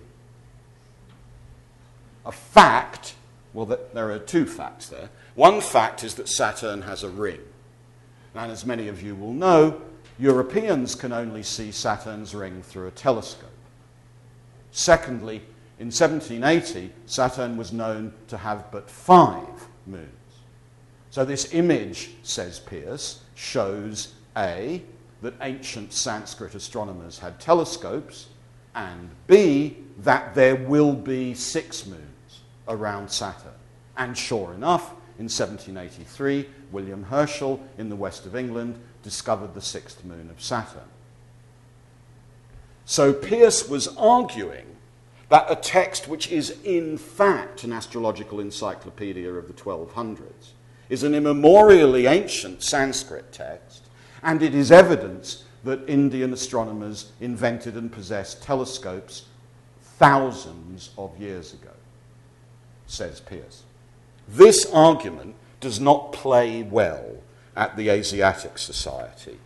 A fact, well, there are two facts there. One fact is that Saturn has a ring. And as many of you will know, Europeans can only see Saturn's ring through a telescope. Secondly, in 1780, Saturn was known to have but five moons. So this image, says Pierce, shows A, that ancient Sanskrit astronomers had telescopes, and B, that there will be six moons around Saturn. And sure enough, in 1783, William Herschel in the west of England discovered the sixth moon of Saturn. So Pierce was arguing that a text which is in fact an astrological encyclopedia of the 1200s is an immemorially ancient Sanskrit text, and it is evidence that Indian astronomers invented and possessed telescopes thousands of years ago, says Pierce. This argument does not play well at the Asiatic Society.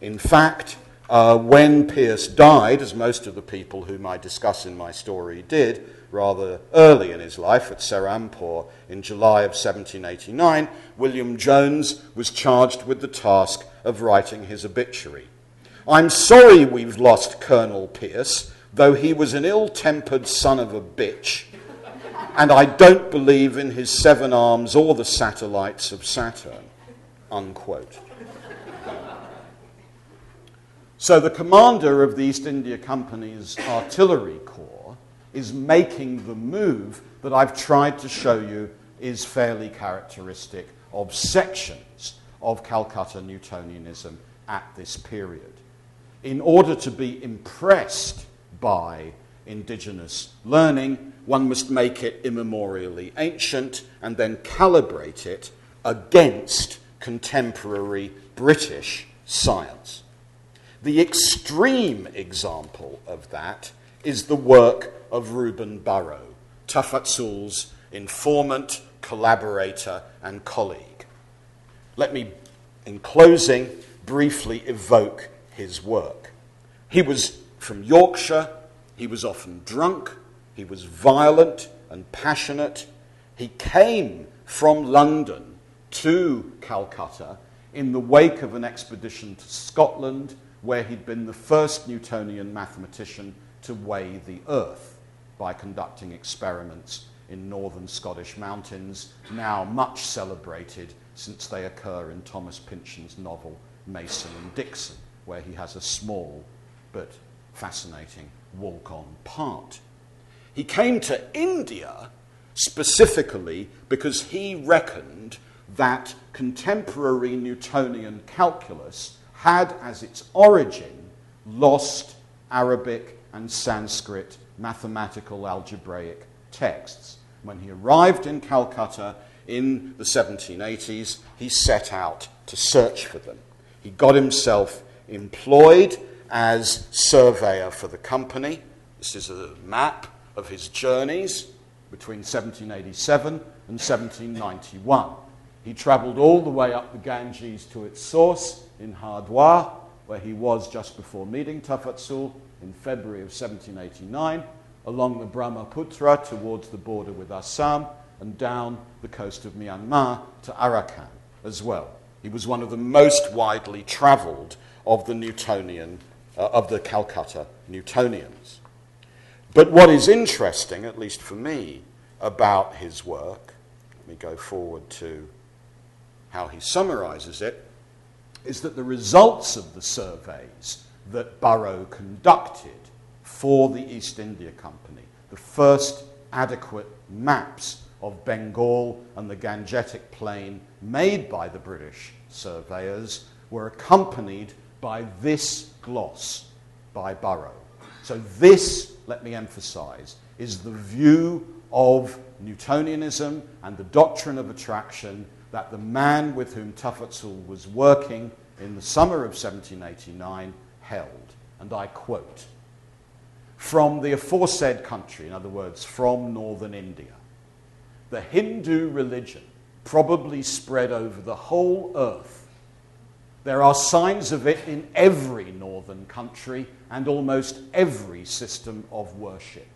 In fact, uh, when Pierce died, as most of the people whom I discuss in my story did, rather early in his life at Serampore in July of 1789, William Jones was charged with the task of writing his obituary. I'm sorry we've lost Colonel Pierce, though he was an ill tempered son of a bitch and I don't believe in his seven arms or the satellites of Saturn. Unquote. So the commander of the East India Company's artillery corps is making the move that I've tried to show you is fairly characteristic of sections of Calcutta Newtonianism at this period. In order to be impressed by indigenous learning, one must make it immemorially ancient and then calibrate it against contemporary British science. The extreme example of that is the work of Reuben Burrow, Tafazzul's informant, collaborator, and colleague. Let me, in closing, briefly evoke his work. He was from Yorkshire, he was often drunk, he was violent and passionate. He came from London to Calcutta in the wake of an expedition to Scotland where he'd been the first Newtonian mathematician to weigh the Earth by conducting experiments in northern Scottish mountains, now much celebrated since they occur in Thomas Pynchon's novel Mason and Dixon, where he has a small but fascinating walk on part. He came to India specifically because he reckoned that contemporary Newtonian calculus had as its origin lost Arabic and Sanskrit mathematical algebraic texts. When he arrived in Calcutta in the 1780s, he set out to search for them. He got himself employed as surveyor for the company. This is a map of his journeys between 1787 and 1791. He travelled all the way up the Ganges to its source in Hardwar, where he was just before meeting Tafazzul in February of 1789, along the Brahmaputra towards the border with Assam, and down the coast of Myanmar to Arakan as well. He was one of the most widely travelled of the Newtonian, uh, of the Calcutta Newtonians. But what is interesting, at least for me, about his work, let me go forward to how he summarizes it, is that the results of the surveys that Burrow conducted for the East India Company, the first adequate maps of Bengal and the Gangetic Plain made by the British surveyors, were accompanied by this gloss by Burrow. So, this, let me emphasize, is the view of Newtonianism and the doctrine of attraction that the man with whom Tafazzul was working in the summer of 1789 held. And I quote From the aforesaid country, in other words, from northern India, the Hindu religion probably spread over the whole earth. There are signs of it in every northern country and almost every system of worship.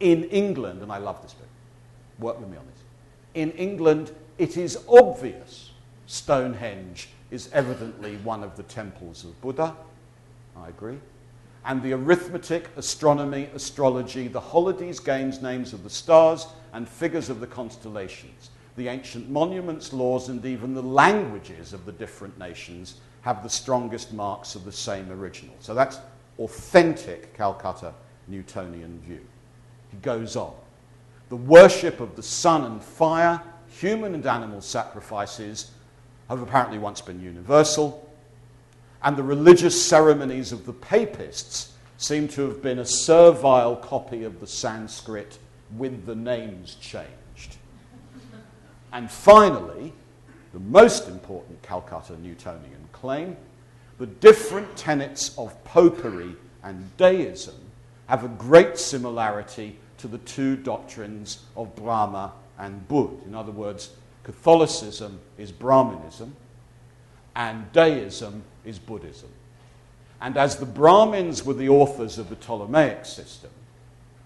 In England, and I love this bit, work with me on this. In England, it is obvious Stonehenge is evidently one of the temples of Buddha. I agree. And the arithmetic, astronomy, astrology, the holidays, games, names of the stars, and figures of the constellations, the ancient monuments, laws, and even the languages of the different nations have the strongest marks of the same original. So that's authentic Calcutta Newtonian view. He goes on. The worship of the sun and fire human and animal sacrifices have apparently once been universal, and the religious ceremonies of the papists seem to have been a servile copy of the Sanskrit with the names changed. And finally, the most important Calcutta Newtonian claim the different tenets of popery and deism have a great similarity to the two doctrines of Brahma and Buddha. In other words, Catholicism is Brahmanism and deism is Buddhism. And as the Brahmins were the authors of the Ptolemaic system,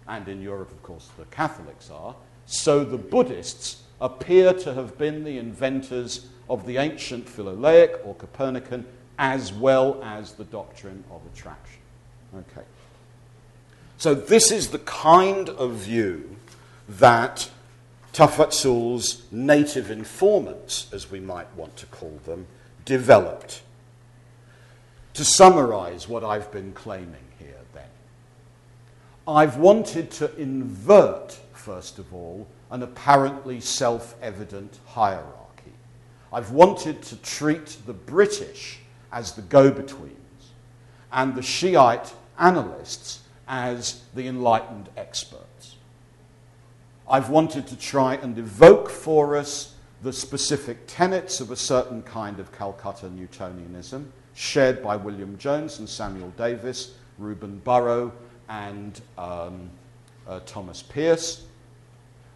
and in Europe, of course, the Catholics are, so the Buddhists appear to have been the inventors of the ancient Philolaic or Copernican as well as the doctrine of attraction. Okay. So, this is the kind of view that Tafazzul's native informants, as we might want to call them, developed. To summarize what I've been claiming here, then, I've wanted to invert, first of all, an apparently self evident hierarchy. I've wanted to treat the British as the go betweens and the Shiite analysts as the enlightened experts. I've wanted to try and evoke for us the specific tenets of a certain kind of Calcutta Newtonianism shared by William Jones and Samuel Davis, Reuben Burrow, and um, uh, Thomas Pearse.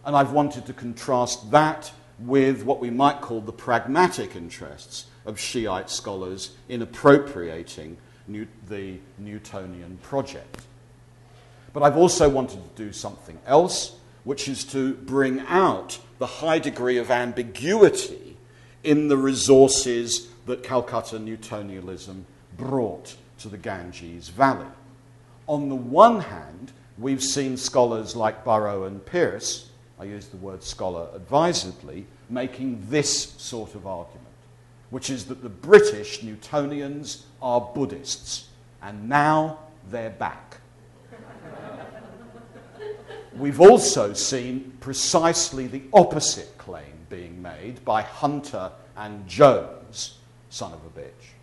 And I've wanted to contrast that with what we might call the pragmatic interests of Shiite scholars in appropriating New- the Newtonian project. But I've also wanted to do something else, which is to bring out the high degree of ambiguity in the resources that Calcutta Newtonianism brought to the Ganges Valley. On the one hand, we've seen scholars like Burrow and Pearse, I use the word scholar advisedly, making this sort of argument, which is that the British Newtonians are Buddhists, and now they're back. We've also seen precisely the opposite claim being made by Hunter and Jones, son of a bitch,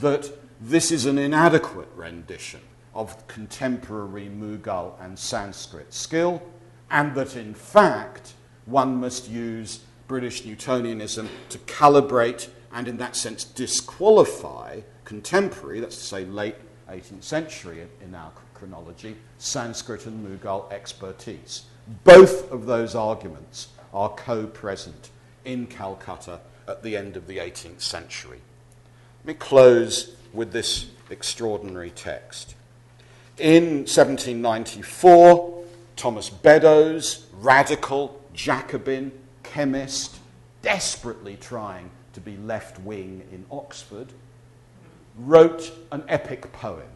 that this is an inadequate rendition of contemporary Mughal and Sanskrit skill, and that in fact one must use British Newtonianism to calibrate and, in that sense, disqualify contemporary, that's to say late 18th century in our chronology, Sanskrit and Mughal expertise. Both of those arguments are co present in Calcutta at the end of the 18th century. Let me close with this extraordinary text. In 1794, Thomas Beddoes, radical, Jacobin, chemist, desperately trying to be left wing in Oxford, wrote an epic poem,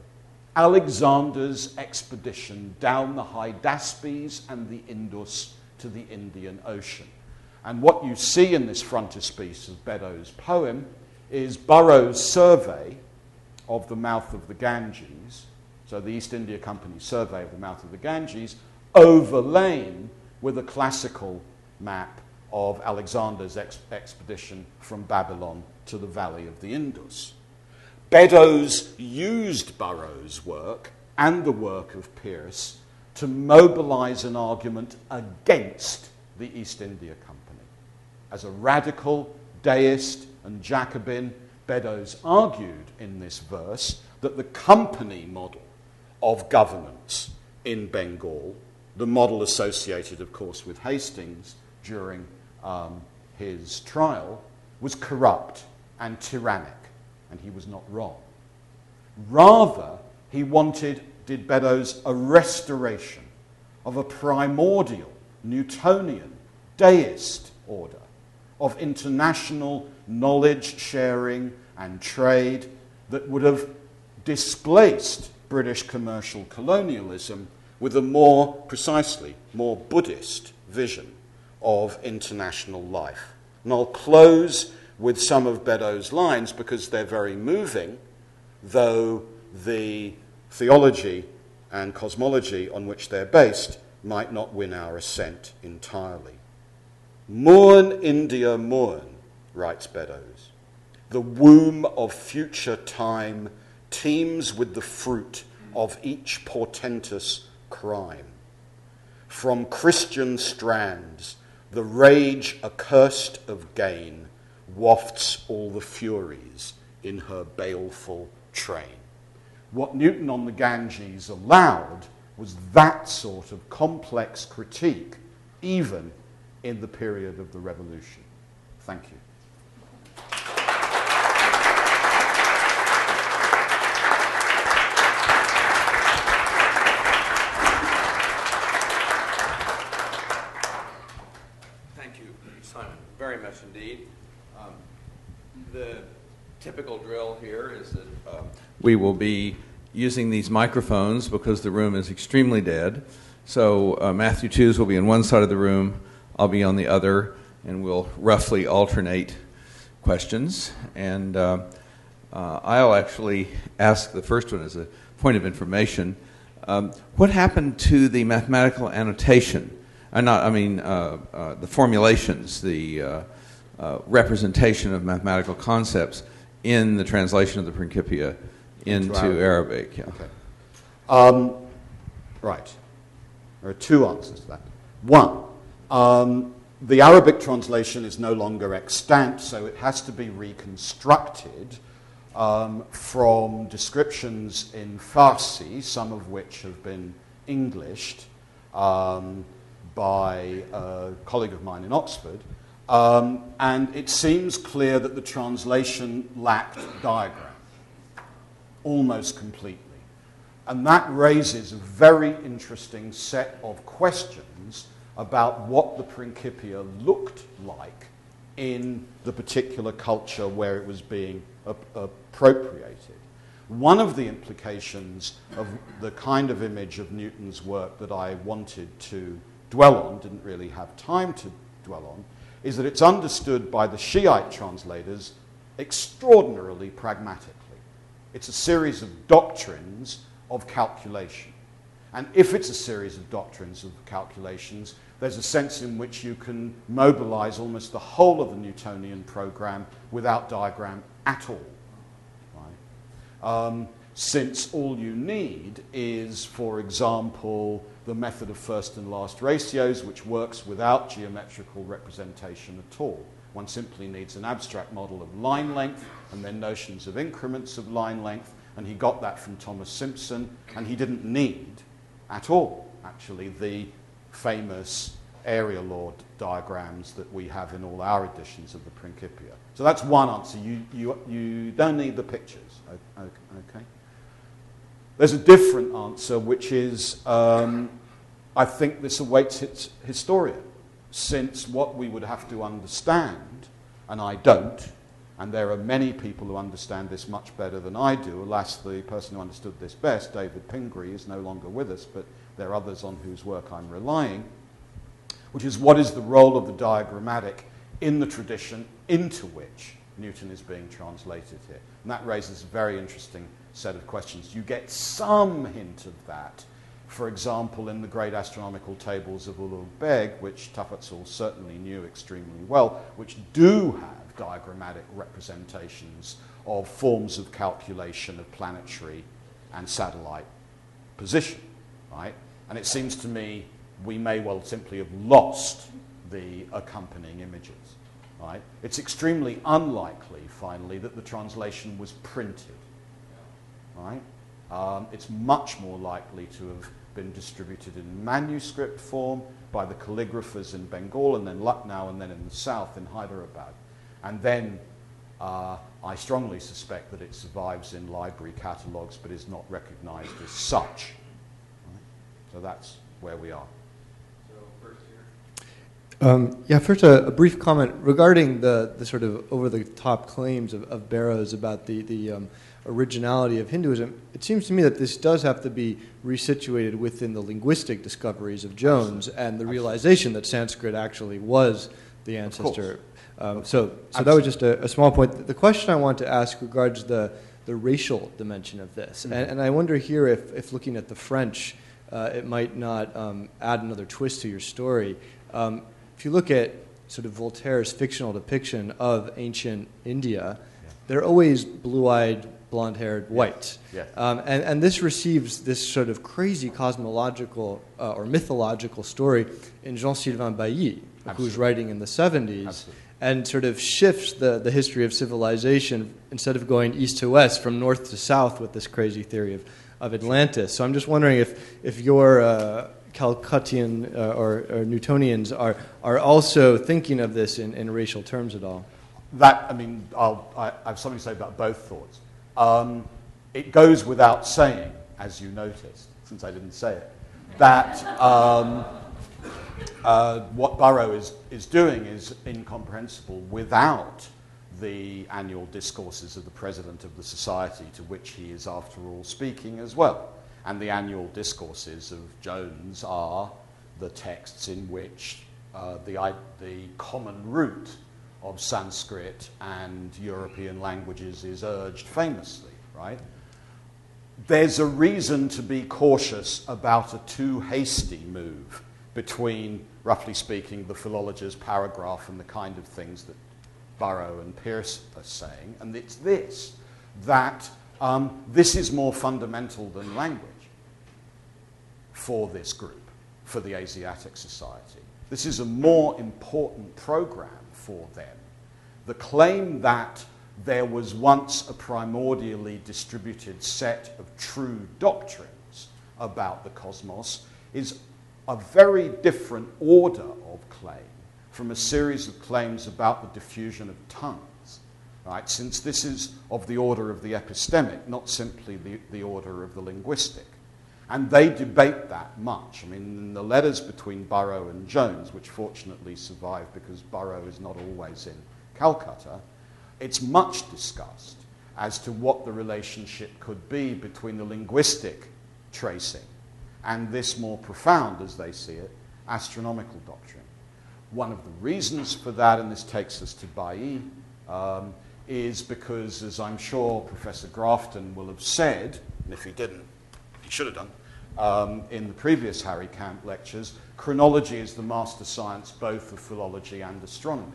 Alexander's expedition down the Hydaspes and the Indus to the Indian Ocean. And what you see in this frontispiece of Beddoes' poem is Burrow's survey of the mouth of the Ganges, so the East India Company's survey of the mouth of the Ganges, overlain with a classical map of Alexander's ex- expedition from Babylon to the valley of the Indus. Beddoes used Burrow's work and the work of Pearse to mobilize an argument against the East India Company. As a radical deist and Jacobin, Beddoes argued in this verse that the company model of governance in Bengal, the model associated, of course, with Hastings during um, his trial, was corrupt and tyrannic, and he was not wrong. Rather, he wanted, did Beddoes, a restoration of a primordial Newtonian deist order of international knowledge sharing and trade that would have displaced British commercial colonialism with a more, precisely, more Buddhist vision of international life. And I'll close with some of Beddoes' lines because they're very moving, though the theology and cosmology on which they're based might not win our assent entirely. Mourn, India, mourn, writes Beddoes. The womb of future time teems with the fruit of each portentous crime. From Christian strands, the rage accursed of gain wafts all the furies in her baleful train. What Newton on the Ganges allowed was that sort of complex critique, even in the period of the revolution. Thank you Simon, very much indeed. Um, the typical drill here is that um, we will be using these microphones because the room is extremely dead. So uh, Matthew Tiews will be on one side of the room, I'll be on the other, and we'll roughly alternate questions. And uh, uh, I'll actually ask the first one as a point of information. Um, what happened to the mathematical annotation? Uh, not, I mean, uh, uh, the formulations, the uh, representation of mathematical concepts in the translation of the Principia into, into Arabic. Arabic. Yeah. Okay. Um, right. There are two answers to that. One, um, the Arabic translation is no longer extant, so it has to be reconstructed um, from descriptions in Farsi, some of which have been Englished um, by a colleague of mine in Oxford. Um, and it seems clear that the translation lacked diagram almost completely. And that raises a very interesting set of questions about what the Principia looked like in the particular culture where it was being appropriated. One of the implications of the kind of image of Newton's work that I wanted to dwell on, didn't really have time to dwell on, is that it's understood by the Shiite translators extraordinarily pragmatically. It's a series of doctrines of calculation. And if it's a series of doctrines of calculations, there's a sense in which you can mobilize almost the whole of the Newtonian program without diagram at all. Right? Um, since all you need is, for example, the method of first and last ratios, which works without geometrical representation at all. One simply needs an abstract model of line length and then notions of increments of line length, and he got that from Thomas Simpson, and he didn't need at all, actually, the famous area law diagrams that we have in all our editions of the Principia. So that's one answer. You, you, you don't need the pictures. Okay? There's a different answer, which is um, I think this awaits its historian, since what we would have to understand, and I don't, and there are many people who understand this much better than I do. Alas, the person who understood this best, David Pingree, is no longer with us, but there are others on whose work I'm relying, which is what is the role of the diagrammatic in the tradition into which Newton is being translated here. And that raises a very interesting set of questions. You get some hint of that, for example, in the great astronomical tables of Ulugh Beg, which Tafazzul certainly knew extremely well, which do have diagrammatic representations of forms of calculation of planetary and satellite position, right? And it seems to me we may well simply have lost the accompanying images. Right? It's extremely unlikely, finally, that the translation was printed. Right? Um, it's much more likely to have been distributed in manuscript form by the calligraphers in Bengal and then Lucknow and then in the south in Hyderabad. And then uh, I strongly suspect that it survives in library catalogues but is not recognized as such. Right? So that's where we are. Um, yeah, first a, a, brief comment regarding the, the sort of over the top claims of, of Burrow's about the, the um, originality of Hinduism. It seems to me that this does have to be resituated within the linguistic discoveries of Jones and the realization that Sanskrit actually was the ancestor. Um, so so that was just a, a, small point. The question I want to ask regards the, the racial dimension of this. Mm-hmm. And, and, I wonder here if, if looking at the French, uh, it might not um, add another twist to your story. Um, if you look at sort of Voltaire's fictional depiction of ancient India, yeah. they're always blue eyed, blonde haired, white. Yeah. Um, and, and this receives this sort of crazy cosmological uh, or mythological story in Jean Sylvain Bailly, Absolutely. who's writing in the 70s. Absolutely. And sort of shifts the, the history of civilization instead of going east to west, from north to south with this crazy theory of, of Atlantis. So I'm just wondering if, if your uh, Calcuttian uh, or, or, Newtonians are, are also thinking of this in, in racial terms at all? That, I mean, I'll, I, I have something to say about both thoughts. Um, it goes without saying, as you noticed, since I didn't say it, that um, uh, what Burrow is, is doing is incomprehensible without the annual discourses of the president of the society to which he is, after all, speaking as well. And the annual discourses of Jones are the texts in which uh, the, the common root of Sanskrit and European languages is urged famously, right? There's a reason to be cautious about a too hasty move between, roughly speaking, the philologer's paragraph and the kind of things that Burrow and Pearse are saying. And it's this that um, this is more fundamental than language for this group, for the Asiatic Society. This is a more important program for them. The claim that there was once a primordially distributed set of true doctrines about the cosmos is a very different order of claim from a series of claims about the diffusion of tongues, right? Since this is of the order of the epistemic, not simply the, the order of the linguistic. And they debate that much. I mean, in the letters between Burrow and Jones, which fortunately survive because Burrow is not always in Calcutta, it's much discussed as to what the relationship could be between the linguistic tracing and this more profound, as they see it, astronomical doctrine. One of the reasons for that, and this takes us to Bailly, um, is because, as I'm sure Professor Grafton will have said, and if he didn't, he should have done, um, in the previous Harry Camp lectures, chronology is the master science both of philology and astronomy.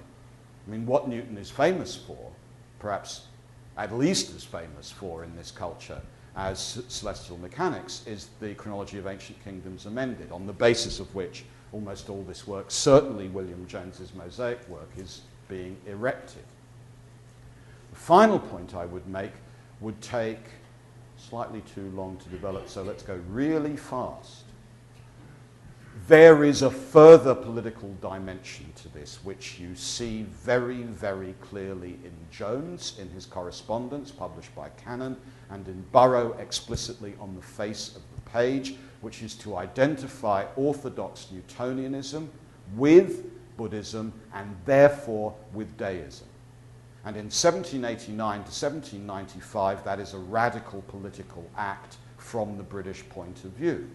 I mean, what Newton is famous for, perhaps at least as famous for in this culture as celestial mechanics, is the chronology of ancient kingdoms amended, on the basis of which almost all this work, certainly William Jones's mosaic work, is being erected. The final point I would make would take slightly too long to develop, so let's go really fast. There is a further political dimension to this, which you see very, very clearly in Jones in his correspondence published by Cannon, and in Burrow explicitly on the face of the page, which is to identify orthodox Newtonianism with Buddhism and therefore with deism. And in 1789 to 1795, that is a radical political act from the British point of view.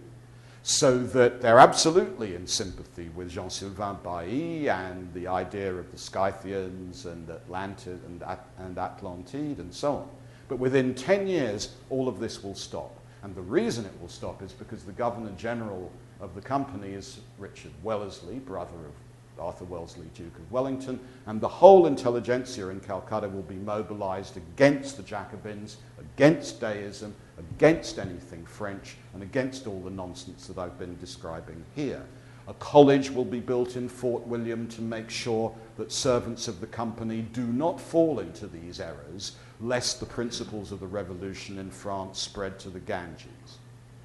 So that they're absolutely in sympathy with Jean Sylvain Bailly and the idea of the Scythians and Atlantis and, and Atlantide and so on. But within 10 years, all of this will stop. And the reason it will stop is because the Governor General of the company is Richard Wellesley, brother of Arthur Wellesley, Duke of Wellington, and the whole intelligentsia in Calcutta will be mobilized against the Jacobins, against deism, against anything French, and against all the nonsense that I've been describing here. A college will be built in Fort William to make sure that servants of the company do not fall into these errors, lest the principles of the revolution in France spread to the Ganges.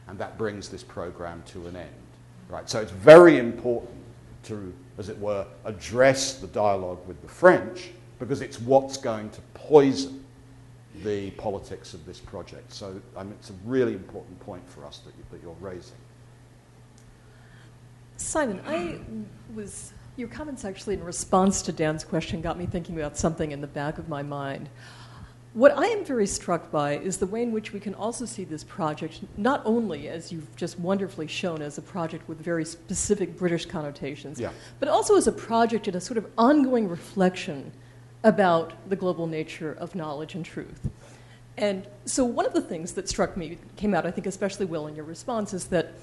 And that brings this program to an end. Right? So it's very important to, as it were, address the dialogue with the French because it's what's going to poison the politics of this project. So I mean, it's a really important point for us that, you, that you're raising. Simon, I was, your comments actually in response to Dan's question got me thinking about something in the back of my mind. What I am very struck by is the way in which we can also see this project not only, as you've just wonderfully shown, as a project with very specific British connotations, yeah. but also as a project in a sort of ongoing reflection about the global nature of knowledge and truth. And so, one of the things that struck me, came out, I think, especially well in your response, is that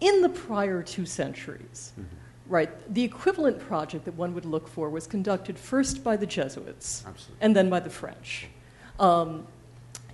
in the prior two centuries, mm-hmm right, the equivalent project that one would look for was conducted first by the Jesuits Absolutely. and then by the French. Um,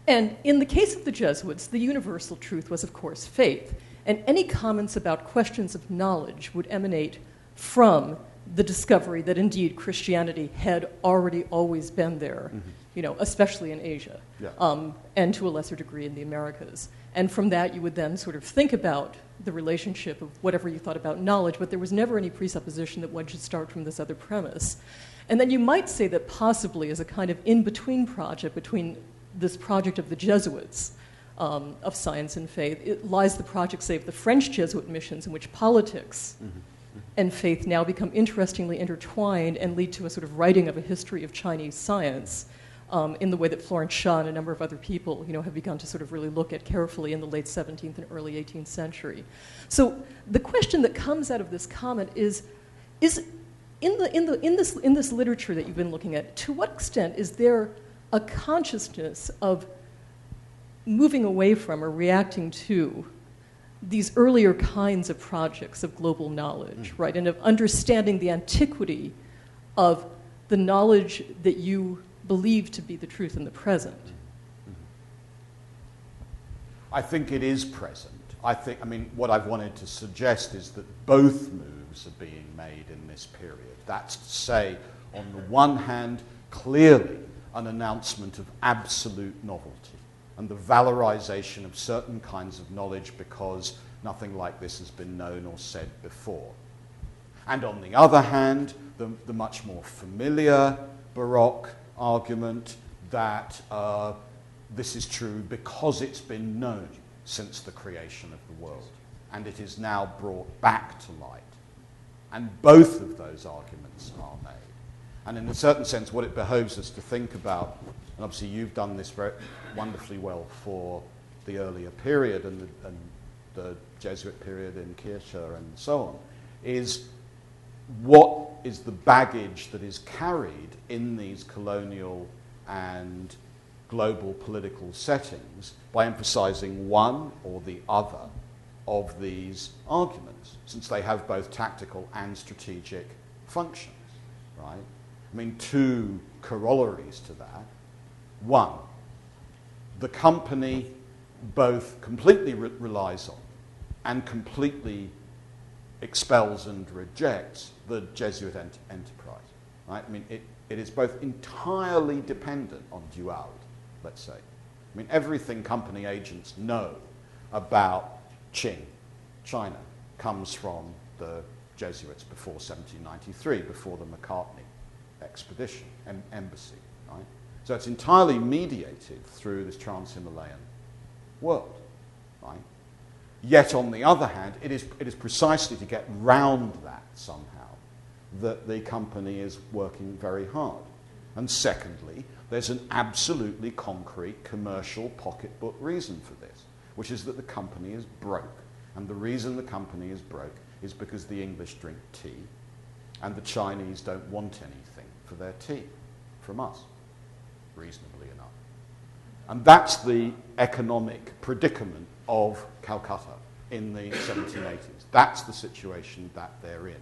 and in the case of the Jesuits, the universal truth was, of course, faith. And any comments about questions of knowledge would emanate from the discovery that indeed Christianity had already always been there, mm-hmm. you know, especially in Asia, yeah. um, and to a lesser degree in the Americas. And from that, you would then sort of think about the relationship of whatever you thought about knowledge, but there was never any presupposition that one should start from this other premise. And then you might say that possibly as a kind of in between project between this project of the Jesuits um, of science and faith, it lies the project, say, of the French Jesuit missions, in which politics mm-hmm. mm-hmm. and faith now become interestingly intertwined and lead to a sort of writing of a history of Chinese science um, in the way that Florence Hsia and a number of other people you know, have begun to sort of really look at carefully in the late 17th and early 18th century. So the question that comes out of this comment is, is in, the, in, the, in, this, in this literature that you've been looking at, to what extent is there a consciousness of moving away from or reacting to these earlier kinds of projects of global knowledge, mm. right, and of understanding the antiquity of the knowledge that you believe to be the truth in the present? I think it is present. I think, I mean, what I've wanted to suggest is that both moves are being made in this period. That's to say, on the one hand, clearly an announcement of absolute novelty and the valorization of certain kinds of knowledge because nothing like this has been known or said before. And on the other hand, the, the much more familiar Baroque argument that uh, this is true because it's been known since the creation of the world and it is now brought back to light. And both of those arguments are made. And in a certain sense, what it behoves us to think about, and obviously you've done this very wonderfully well for the earlier period and the, and the Jesuit period in Kircher and so on, is what is the baggage that is carried in these colonial and global political settings by emphasizing one or the other of these arguments, since they have both tactical and strategic functions, right? I mean, two corollaries to that. One, the company both completely re- relies on and completely expels and rejects the Jesuit ent- enterprise. Right? I mean, it, it is both entirely dependent on duality, let's say. I mean, everything company agents know about Qing, China, comes from the Jesuits before 1793, before the Macartney expedition, em- embassy. Right? So it's entirely mediated through this trans-Himalayan world. Right? Yet, on the other hand, it is, it is precisely to get round that somehow that the company is working very hard. And secondly, there's an absolutely concrete commercial pocketbook reason for this, which is that the company is broke. And the reason the company is broke is because the English drink tea and the Chinese don't want anything for their tea from us, reasonably enough. And that's the economic predicament of Calcutta in the 1780s. That's the situation that they're in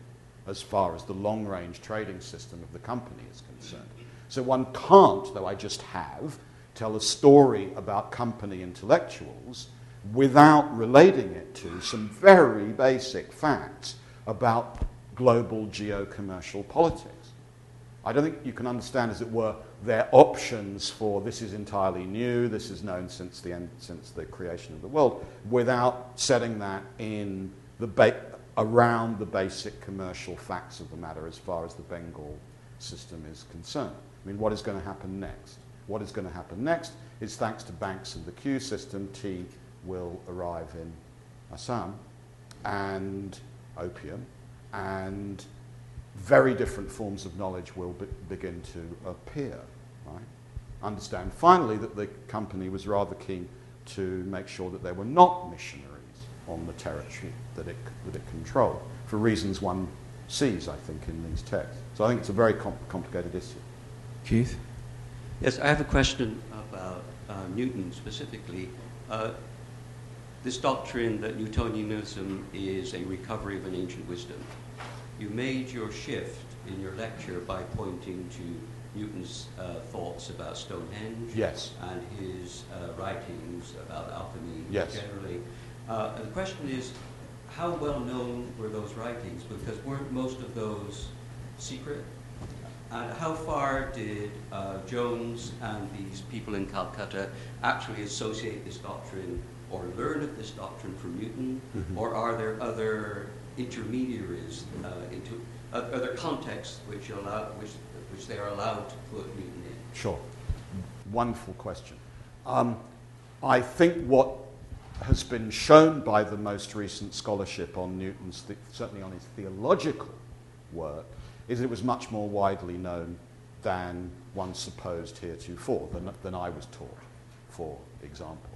as far as the long range trading system of the company is concerned. So one can't, though I just have, tell a story about company intellectuals without relating it to some very basic facts about global geo-commercial politics. I don't think you can understand, as it were, their options for this is entirely new, this is known since the, end, since the creation of the world, without setting that in the ba- around the basic commercial facts of the matter as far as the Bengal system is concerned. I mean, what is going to happen next? What is going to happen next is thanks to Banks and the Kew system, tea will arrive in Assam and opium, and very different forms of knowledge will be- begin to appear. Right? Understand finally that the company was rather keen to make sure that there were not missionaries on the territory that it, that it controlled, for reasons one sees, I think, in these texts. So I think it's a very com- complicated issue. Keith? Yes, I have a question about uh, Newton specifically. Uh, this doctrine that Newtonianism is a recovery of an ancient wisdom. You made your shift in your lecture by pointing to Newton's uh, thoughts about Stonehenge yes. and his uh, writings about alchemy yes. generally. Uh, the question is, how well known were those writings? Because weren't most of those secret? And how far did uh, Jones and these people in Calcutta actually associate this doctrine or learn of this doctrine from Newton? Mm-hmm. Or are there other intermediaries uh, into uh, other contexts which allow which which they are allowed to put Newton in? Sure, wonderful question. Um, I think what has been shown by the most recent scholarship on Newton's, certainly on his theological work, is it was much more widely known than one supposed heretofore, than, than I was taught, for example.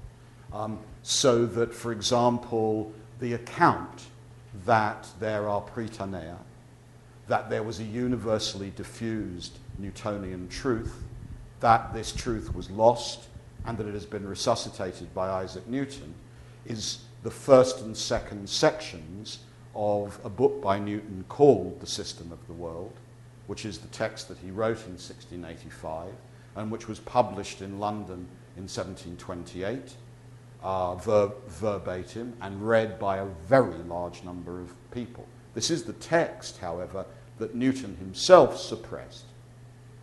Um, so that, for example, the account that there are Prytaneia, that there was a universally diffused Newtonian truth, that this truth was lost, and that it has been resuscitated by Isaac Newton, is the first and second sections of a book by Newton called The System of the World, which is the text that he wrote in 1685 and which was published in London in 1728, uh, ver- verbatim, and read by a very large number of people. This is the text, however, that Newton himself suppressed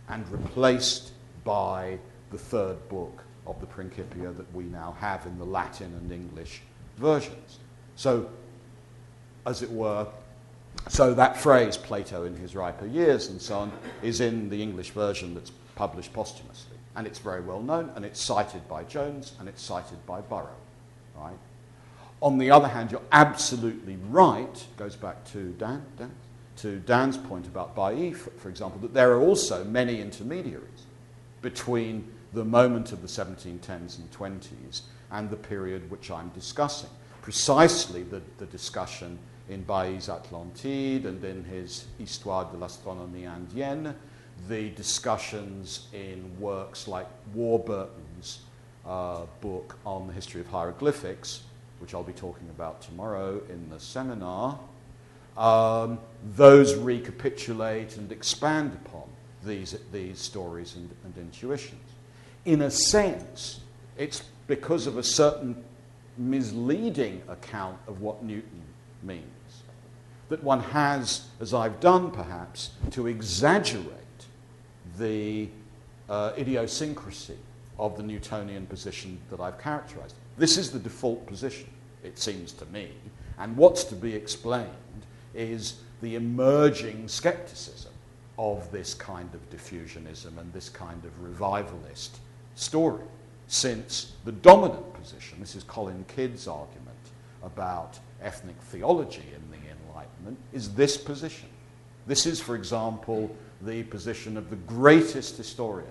and replaced by the third book of the Principia that we now have in the Latin and English versions. So, as it were, so that phrase, Plato in his riper years and so on, is in the English version that's published posthumously. And it's very well known, and it's cited by Jones, and it's cited by Burrow. Right? On the other hand, you're absolutely right, goes back to Dan, Dan to Dan's point about for, for example, that there are also many intermediaries between the moment of the 1710s and 20s and the period which I'm discussing. Precisely the, the discussion in Bailly's Atlantide and in his Histoire de l'astronomie indienne, the discussions in works like Warburton's uh, book on the history of hieroglyphics, which I'll be talking about tomorrow in the seminar, um, those recapitulate and expand upon these, these stories and, and intuitions. In a sense, it's because of a certain misleading account of what Newton means that one has, as I've done perhaps, to exaggerate the uh, idiosyncrasy of the Newtonian position that I've characterized. This is the default position, it seems to me, and what's to be explained is the emerging skepticism of this kind of diffusionism and this kind of revivalist story. Since the dominant position, this is Colin Kidd's argument about ethnic theology in the Enlightenment, is this position. This is, for example, the position of the greatest historian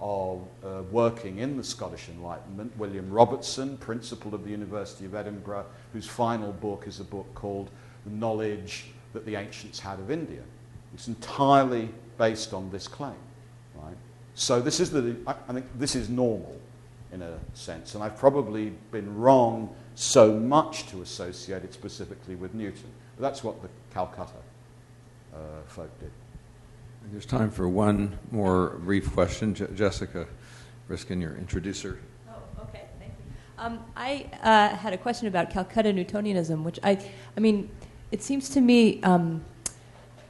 of uh, working in the Scottish Enlightenment, William Robertson, principal of the University of Edinburgh, whose final book is a book called The Knowledge That the Ancients Had of India. It's entirely based on this claim. Right? So this is the, I, I think this is normal in a sense, and I've probably been wrong so much to associate it specifically with Newton. But that's what the Calcutta uh, folk did. There's time for one more brief question. Je- Jessica Riskin, your introducer. Oh, okay, thank you. Um, I uh, had a question about Calcutta Newtonianism, which I, I mean, it seems to me um,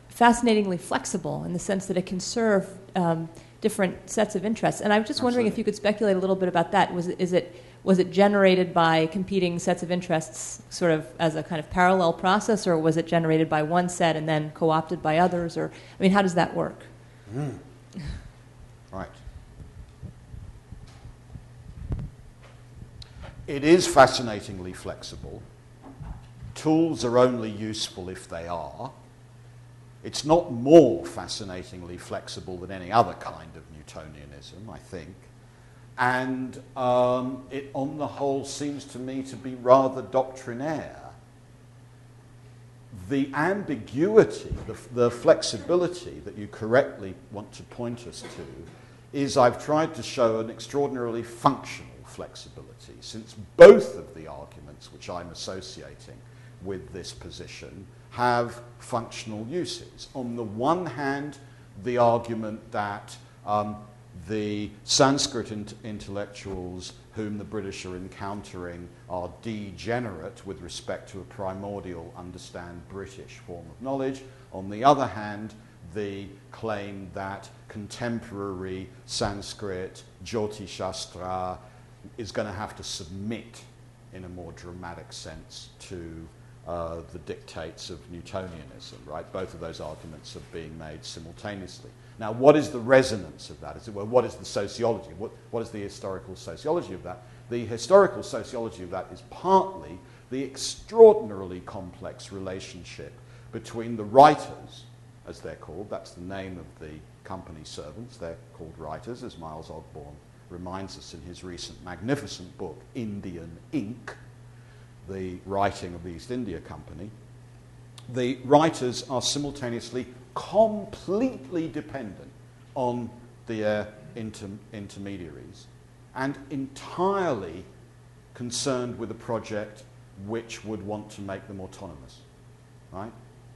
fascinatingly flexible in the sense that it can serve um, different sets of interests. And I was just wondering if you could speculate a little bit about that. Was it, is it was it generated by competing sets of interests, sort of as a kind of parallel process, or was it generated by one set and then co-opted by others? Or I mean, how does that work? Mm. Right. It is fascinatingly flexible. Tools are only useful if they are. It's not more fascinatingly flexible than any other kind of Newtonianism, I think. And um, it, on the whole, seems to me to be rather doctrinaire. The ambiguity, the, the flexibility that you correctly want to point us to, is I've tried to show an extraordinarily functional flexibility, since both of the arguments which I'm associating with this position have functional uses. On the one hand, the argument that um, the Sanskrit int- intellectuals whom the British are encountering are degenerate with respect to a primordial, understand British form of knowledge. On the other hand, the claim that contemporary Sanskrit, Jyoti Shastra, is going to have to submit in a more dramatic sense to uh, the dictates of Newtonianism, right? Both of those arguments are being made simultaneously. Now, what is the resonance of that? Is it, well, what is the sociology? What, what is the historical sociology of that? The historical sociology of that is partly the extraordinarily complex relationship between the writers, as they're called, that's the name of the company servants, they're called writers, as Miles Ogborn reminds us in his recent magnificent book, Indian Ink, the writing of the East India Company, the writers are simultaneously completely dependent on the air inter- intermediaries and entirely concerned with a project which would want to make them autonomous. Right?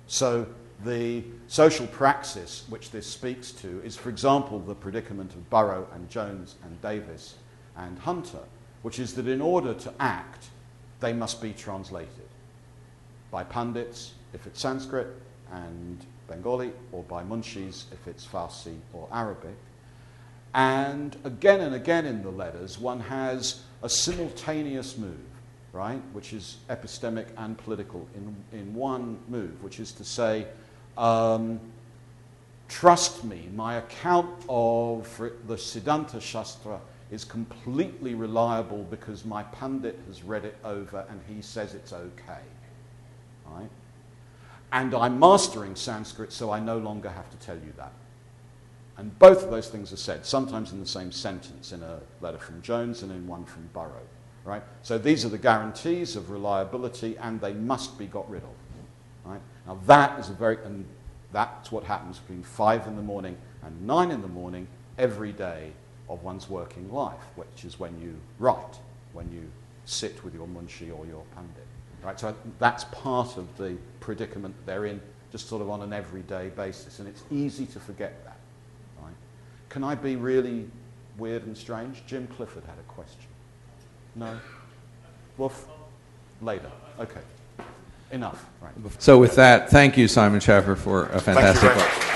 So the social praxis which this speaks to is, for example, the predicament of Burrow and Jones and Davis and Hunter, which is that in order to act, they must be translated by pundits if it's Sanskrit and Bengali, or by munshis if it's Farsi or Arabic. And again and again in the letters, one has a simultaneous move, right, which is epistemic and political in, in one move, which is to say, um, trust me, my account of the Siddhanta Shastra is completely reliable because my pundit has read it over and he says it's okay. Right? And I'm mastering Sanskrit, so I no longer have to tell you that. And both of those things are said, sometimes in the same sentence, in a letter from Jones and in one from Burrow. Right? So these are the guarantees of reliability, and they must be got rid of. Right? Now that is a very, and that's what happens between five in the morning and nine in the morning every day of one's working life, which is when you write, when you sit with your munshi or your pandit. Right? So that's part of the predicament they're in, just sort of on an everyday basis, and it's easy to forget that. Right? Can I be really weird and strange? Jim Clifford had a question. No? Well, later. Okay. Enough. Right. So with that, thank you, Simon Schaffer, for a fantastic